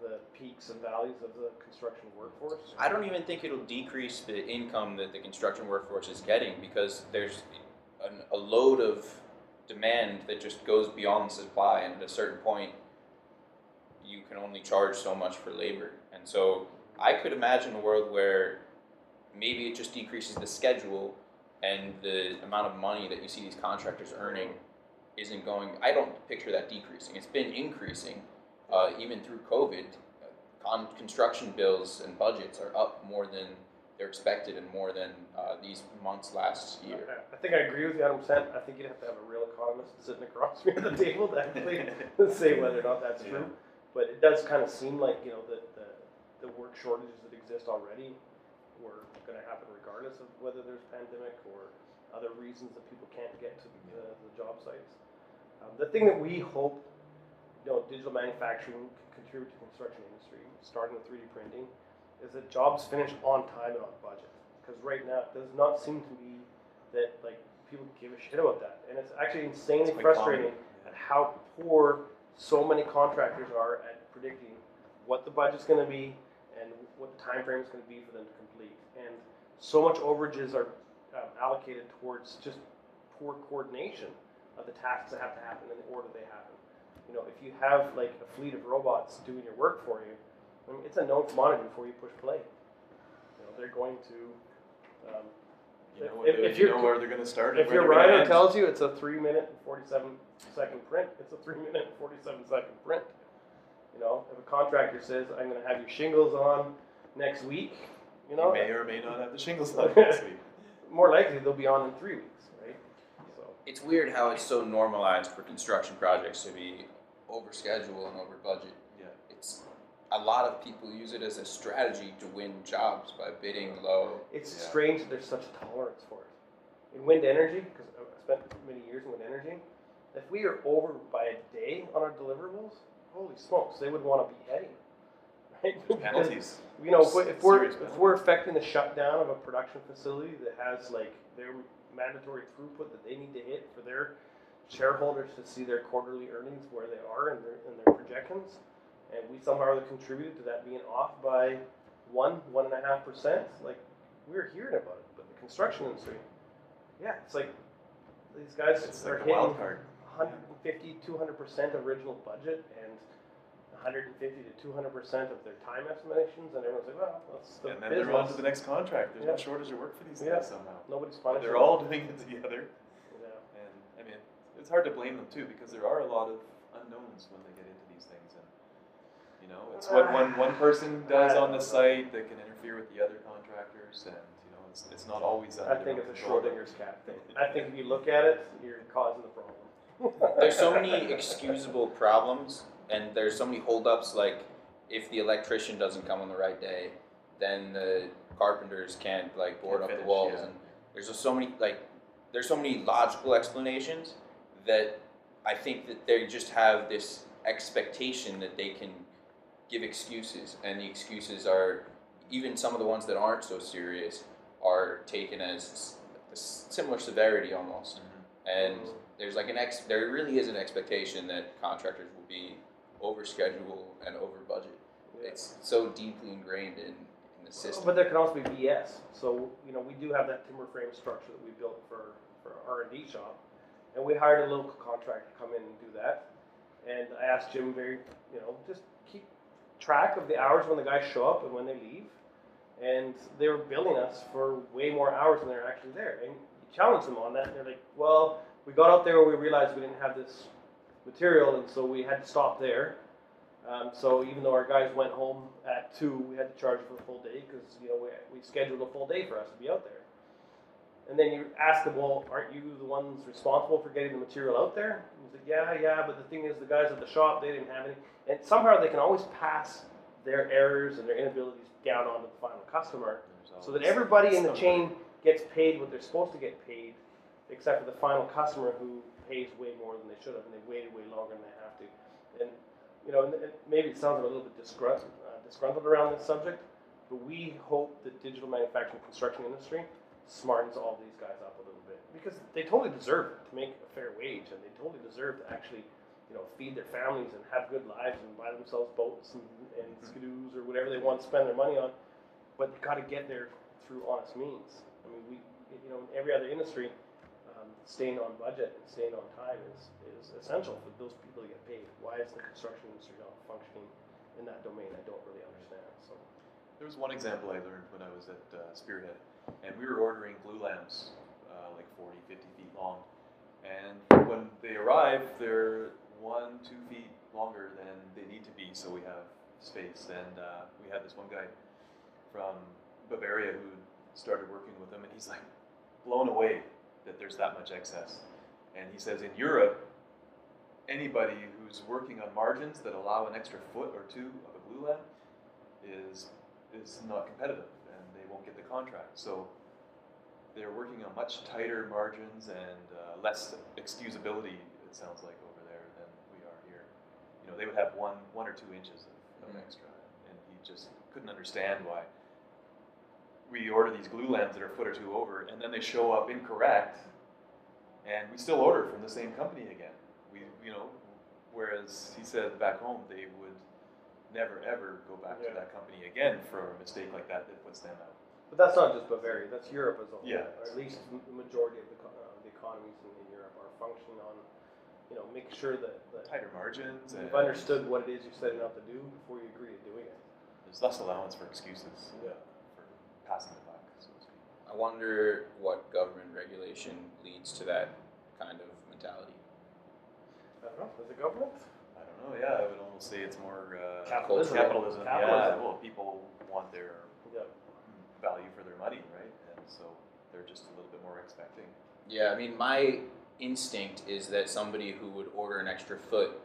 the peaks and valleys of the construction workforce. I don't even think it'll decrease the income that the construction workforce is getting because there's an, a load of demand that just goes beyond the supply, and at a certain point, you can only charge so much for labor. And so, I could imagine a world where maybe it just decreases the schedule and the amount of money that you see these contractors earning isn't going. I don't picture that decreasing. It's been increasing, uh, even through COVID. Con- construction bills and budgets are up more than they're expected and more than uh, these months last year. I think I agree with you 100. percent I think you'd have to have a real economist sitting across from you at the table to actually say whether or not that's Yeah. true. But it does kind of seem like you know that the, the work shortages that exist already were going to happen regardless of whether there's pandemic or other reasons that people can't get to the, the job sites. Um, the thing that we hope, you know, digital manufacturing can contribute to the construction industry, starting with 3D printing, is that jobs finish on time and on budget. Because right now, it does not seem to be that like people give a shit about that, and it's actually insanely It's frustrating at how poor so many contractors are at predicting what the budget's going to be and what the time frame is going to be for them to complete. And so much overages are um, allocated towards just poor coordination of the tasks that have to happen in the order they happen. You know, if you have like a fleet of robots doing your work for you, I mean, it's a known commodity before you push play. You know, they're going to. Um, You know, If- if, you know where they're going to start. and if your they're gonna rider end. tells you it's a three minute and forty seven second print, it's a three minute and forty seven second print. You know, if a contractor says I'm going to have your shingles on next week, you know, you may or may not have the shingles on next week. more likely they'll be on in three weeks, It's weird how it's so normalized for construction projects to be over schedule and over budget. Yeah. It's a lot of people use it as a strategy to win jobs by bidding low. it's Yeah. strange that there's such a tolerance for it. In wind energy, because I spent many years in wind energy, if we are over by a day on our deliverables, holy smokes, they would want to be heading. Right? Penalties. You know, if, we- if we're if we're affecting the shutdown of a production facility that has like their mandatory throughput that they need to hit for their shareholders to see their quarterly earnings where they are and their and their projections, and we somehow contributed to that being off by one one and a half percent, like we're hearing about it. But the construction industry, yeah, it's like these guys It's are like hitting 150, 200 percent original budget and 150 to 200 percent of their time estimations, and everyone's like, well, that's the And then business. they're on to the next contract. There's no Yeah. shortage of work for these Yeah. guys somehow. Nobody's But punishing. they're all doing it together. Yeah. And I mean, it's hard to blame them too because there are a lot of unknowns when they get into these things, and you know, it's what one one person does on the site that can interfere with the other contractors, and you know, it's, it's not always I under think their it's a control. Schrodinger's cat thing. I think if you look at it, you're causing the problem. There's so many excusable problems, and there's so many holdups. Like if the electrician doesn't come on the right day, then the carpenters can't like board Can't up the walls, yeah. and there's just so many like there's so many logical explanations that I think that they just have this expectation that they can give excuses, and the excuses are even some of the ones that aren't so serious are taken as similar severity almost, mm-hmm. and there's like an ex there really is an expectation that contractors will be over schedule and over budget. It's so deeply ingrained in, in the system. But there can also be BS. So you know, we do have that timber frame structure that we built for for our R and D shop, and we hired a local contractor to come in and do that. And I asked Jim very, you know, just keep track of the hours when the guys show up and when they leave. And they were billing us for way more hours than they're actually there. And you challenge them on that, and they're like, "Well, we got out there, and we realized we didn't have this material, and so we had to stop there." Um, so even though our guys went home at two, we had to charge for a full day because you know we, we scheduled a full day for us to be out there. And then you ask them, well, aren't you the ones responsible for getting the material out there? And like, yeah, yeah, but the thing is, the guys at the shop they didn't have any, and somehow they can always pass their errors and their inabilities down onto the final customer, so that everybody in the chain gets paid what they're supposed to get paid, except for the final customer who pays way more than they should have, and they waited way longer than they have to. And you know, and, and maybe it sounds a little bit disgruntled, uh, disgruntled around this subject, but we hope that digital manufacturing construction industry smartens all these guys up a little bit because they totally deserve to make a fair wage, and they totally deserve to actually, you know, feed their families and have good lives and buy themselves boats and, and skidoos or whatever they want to spend their money on. But they've got to get there through honest means. I mean, we, you know, in every other industry, um, staying on budget and staying on time is, is essential for those people to get paid. Why is the construction industry not functioning in that domain? I don't really understand. So, There was one example I learned when I was at uh, Spearhead, and we were ordering glulams uh, like 40, 50 feet long. And when they arrive, they're one, two feet longer than they need to be, so we have space. And uh, we had this one guy from Bavaria who started working with them, and he's like blown away that there's that much excess. And he says in Europe, anybody who's working on margins that allow an extra foot or two of a glulam is is not competitive, and they won't get the contract. So they're working on much tighter margins and uh, less excusability. It sounds like over there than we are here. You know, they would have one one or two inches of, of Mhm. extra, and he just couldn't understand why we order these glulams that are a foot or two over, and then they show up incorrect, and we still order from the same company again. We, you know, whereas he said back home they would never ever go back Yeah. to that company again for a mistake like that that puts them out. But that's not just Bavaria, that's Europe as a whole. Yeah. Or at least the majority of the, uh, the economies in, Europe are functioning on, you know, make sure that, that Tighter margins and you've understood what it is you're setting out to do before you agree to doing it. there's less allowance for excuses Yeah. For passing the buck, so to speak. I wonder what government regulation leads to that kind of mentality. I don't know, is it government? I don't know. Yeah, I would almost say it's more uh, Capitalism. Capitalism. Yeah. Well, people want their Yeah. value for their money, right? And so they're just a little bit more expecting. Yeah, I mean, my instinct is that somebody who would order an extra foot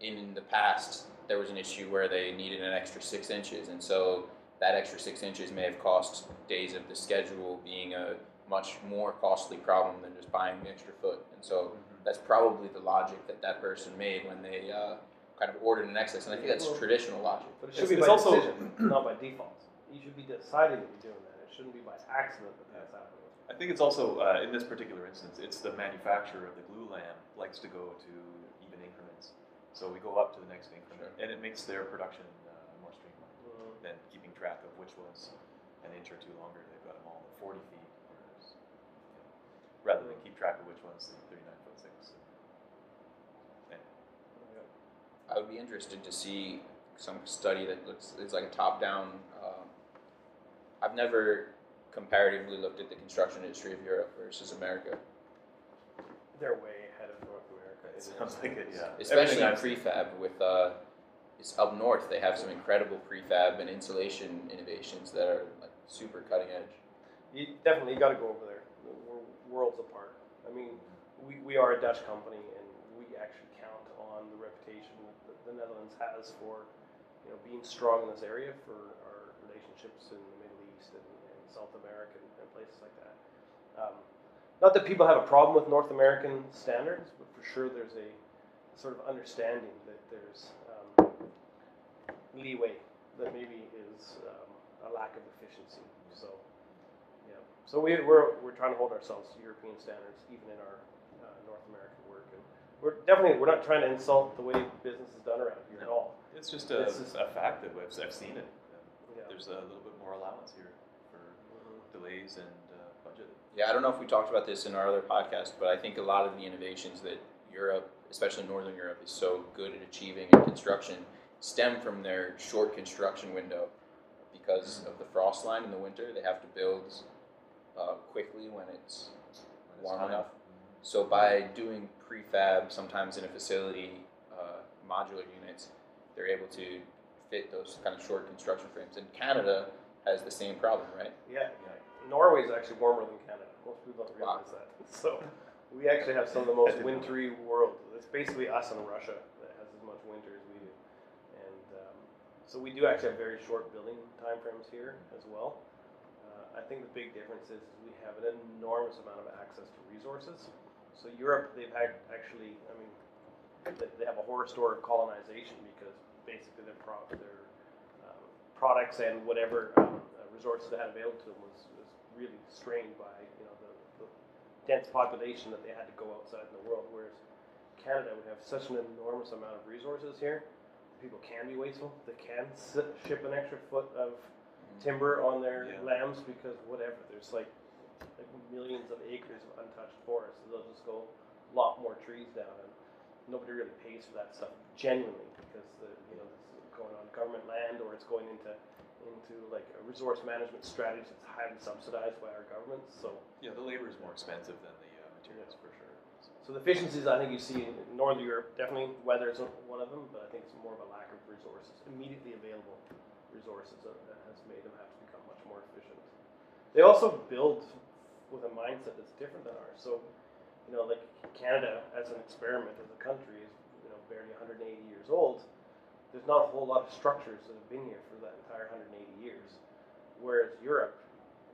in the past, there was an issue where they needed an extra six inches, and so that extra six inches may have cost days of the schedule being a much more costly problem than just buying the extra foot. And so that's probably the logic that that person made when they uh, kind of ordered an excess, and I think that's Well- traditional logic. But it should It's- be it's by also- decision, not by default. You should be deciding that you're doing that. It shouldn't be by accident that that's happening. I think it's also uh, in this particular instance, it's the manufacturer of the glulam likes to go to even increments. So we go up to the next increment, Sure. and it makes their production uh, more streamlined Mhm. than keeping track of which was an inch or two longer. They've got them all at 40 feet, whereas, you know, rather than keep track of which one's 39 foot six. Anyway. I would be interested to see some study that looks is like a top-down. Uh, I've never comparatively looked at the construction industry of Europe versus America, They're way ahead of North America. in It this. sounds like it, yeah. especially in prefab. With uh, it's up north, they have some incredible prefab and insulation innovations that are like super cutting edge. You definitely got to go over there. We're worlds apart. I mean, we, we are a Dutch company, and we actually count on the reputation that the Netherlands has for, you know, being strong in this area for our relationships in the Middle East and, and South America and, and places like that. Um, not that people have a problem with North American standards, but for sure there's a sort of understanding that there's leeway that maybe is um, a lack of efficiency. So. Yeah. So we, we're, we're trying to hold ourselves to European standards, even in our uh, North American work. And we're definitely we're not trying to insult the way business is done around here at all. It's just a, This is- a fact that I've, I've seen it. Yeah. There's a little bit more allowance here for delays and uh, budget. Yeah, I don't know if we talked about this in our other podcast, but I think a lot of the innovations that Europe, especially Northern Europe, is so good at achieving in construction stem from their short construction window. Because of the frost line in the winter, they have to build uh, quickly when it's warm time. enough. So by doing prefab, sometimes in a facility, uh, modular units, they're able to fit those kind of short construction frames. And Canada has the same problem, right? Yeah. Yeah. Norway's actually warmer than Canada. Most people don't Wow. realize that. So we actually have some of the most wintry world. It's basically us and Russia that has as much winter as we do. And um, so we do actually have very short building timeframes here as well. Uh, I think the big difference is we have an enormous amount of access to resources. So Europe, they've had actually, I mean, they, have a horror story of colonization because basically their pro- their um, products and whatever um, uh, resources they had available to them was, was really strained by you know the, the dense population that they had to go outside in the world. Whereas Canada would have such an enormous amount of resources here. People can be wasteful. They can s- ship an extra foot of timber on their Yeah. lambs because whatever. There's like like millions of acres of untouched forest. So they'll just go lop more trees down, and nobody really pays for that stuff genuinely because the you know it's going on government land or it's going into into like a resource management strategies that's highly subsidized by our governments. So Yeah, the labor is more expensive than the uh, materials for sure. So the efficiencies I think you see in Northern Europe definitely weather is one of them, but I think it's more of a lack of resources, immediately available resources that, has made them have to become much more efficient. They also build with a mindset that's different than ours. So, you know, like Canada as an experiment as a country is, you know, barely 180 years old. There's not a whole lot of structures that have been here for that entire 180 years. Whereas Europe,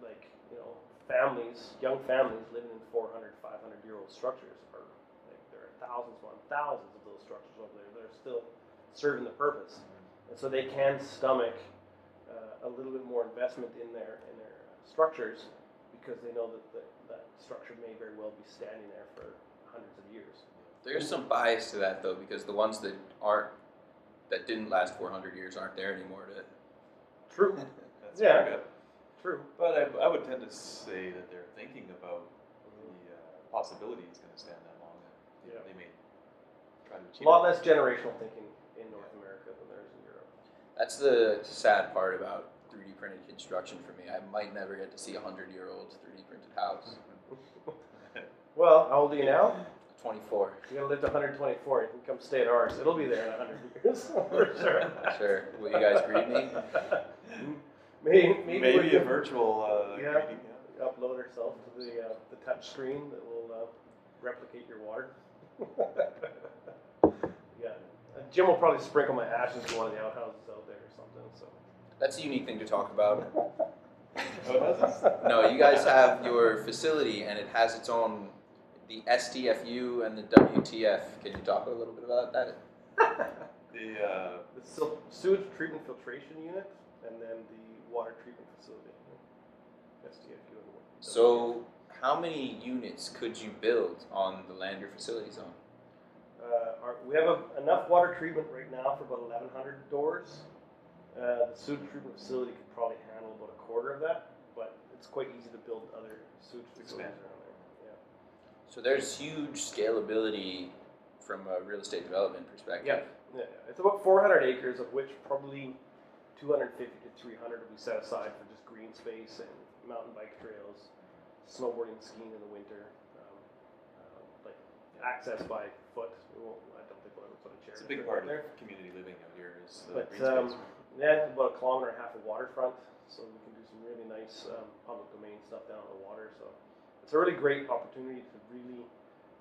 like, you know, families, young families living in 400, 500 year old structures are, like, there are thousands upon thousands of those structures over there that are still serving the purpose. And so they can stomach uh, a little bit more investment in their, in their structures because they know that the, that structure may very well be standing there for hundreds of years. There's some bias to that though, because the ones that aren't, that didn't last 400 years aren't there anymore to True. That's Yeah. Pretty good. True. But I, I would tend to say that they're thinking about the uh, possibility it's going to stand that long. And Yeah. They may try to achieve. A lot it. less generational thinking in North America than there is in Europe. That's the sad part about 3D printed construction for me. I might never get to see a 100 year old 3D printed house. Well, how old are you now? 24. You're gonna live to 124. You can come stay at ours. It'll be there in 100 years for sure. Sure. Will you guys greet me? Maybe, maybe, Maybe a can virtual uh, Yeah. greeting, yeah. upload ourselves to the uh, the touch screen that will uh, replicate your water. yeah, Uh, Jim will probably sprinkle my ashes in one of the outhouses out there or something. So. That's a unique thing to talk about. Oh, it has this? No, you guys have your facility and it has its own, the STFU and the WTF. Can you talk a little bit about that? The uh, The sil- sewage treatment filtration unit, and then the water treatment facility. STFU. and the- So, how many units could you build on the land your facility's on? Uh, our, we have a, enough water treatment right now for about 1,100 doors. Uh, the sewage treatment facility could probably handle about a quarter of that, but it's quite easy to build other sewage facilities Expand. around there. So, there's huge scalability from a real estate development perspective. Yeah. Yeah, yeah. It's about 400 acres, of which probably 250 to 300 will be set aside for just green space and mountain bike trails, snowboarding, skiing in the winter, um, uh, like access by foot. We won't, I don't think we'll ever put a chair. it's a big part of there. community living out here is the But green um, space. yeah, about a kilometer and a half of waterfront, so we can do some really nice um, public domain stuff down on the water. So it's a really great opportunity to really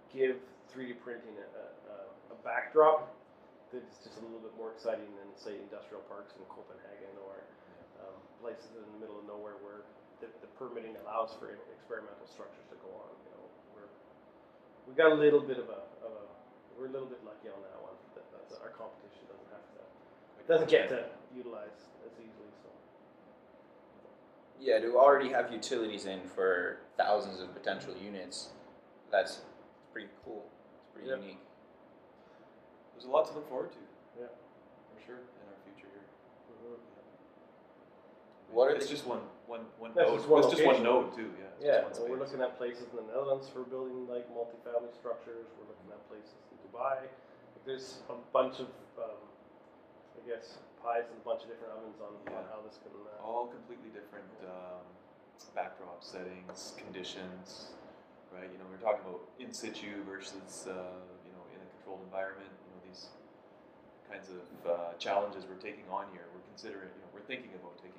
give 3D printing a, a, a backdrop that's just a little bit more exciting than say industrial parks in Copenhagen or um, places in the middle of nowhere where the, the permitting allows for experimental structures to go on. You know, we're we got a little bit of a, of a we're a little bit lucky on that one. That, that's, our competition doesn't have to doesn't get to utilize as easily. So Yeah, to already have utilities in for thousands of potential units, that's pretty cool. It's pretty Yeah. unique. There's a lot to look forward to. Yeah. For sure, in our future here. What are it's the- just one, one, one That's node. just one it's just one location. node too. Yeah. It's yeah, just and one we're space. looking at places in the Netherlands for building like multifamily structures. We're looking at places in Dubai. There's a bunch of, um, I guess, pies and a bunch of different ovens on, on Yeah. how this can. Uh, all completely different um, backdrop settings, conditions, right? You know, we're talking about in situ versus uh, you know in a controlled environment. You know, these kinds of uh, challenges we're taking on here. We're considering, you know, we're thinking about taking this elsewhere.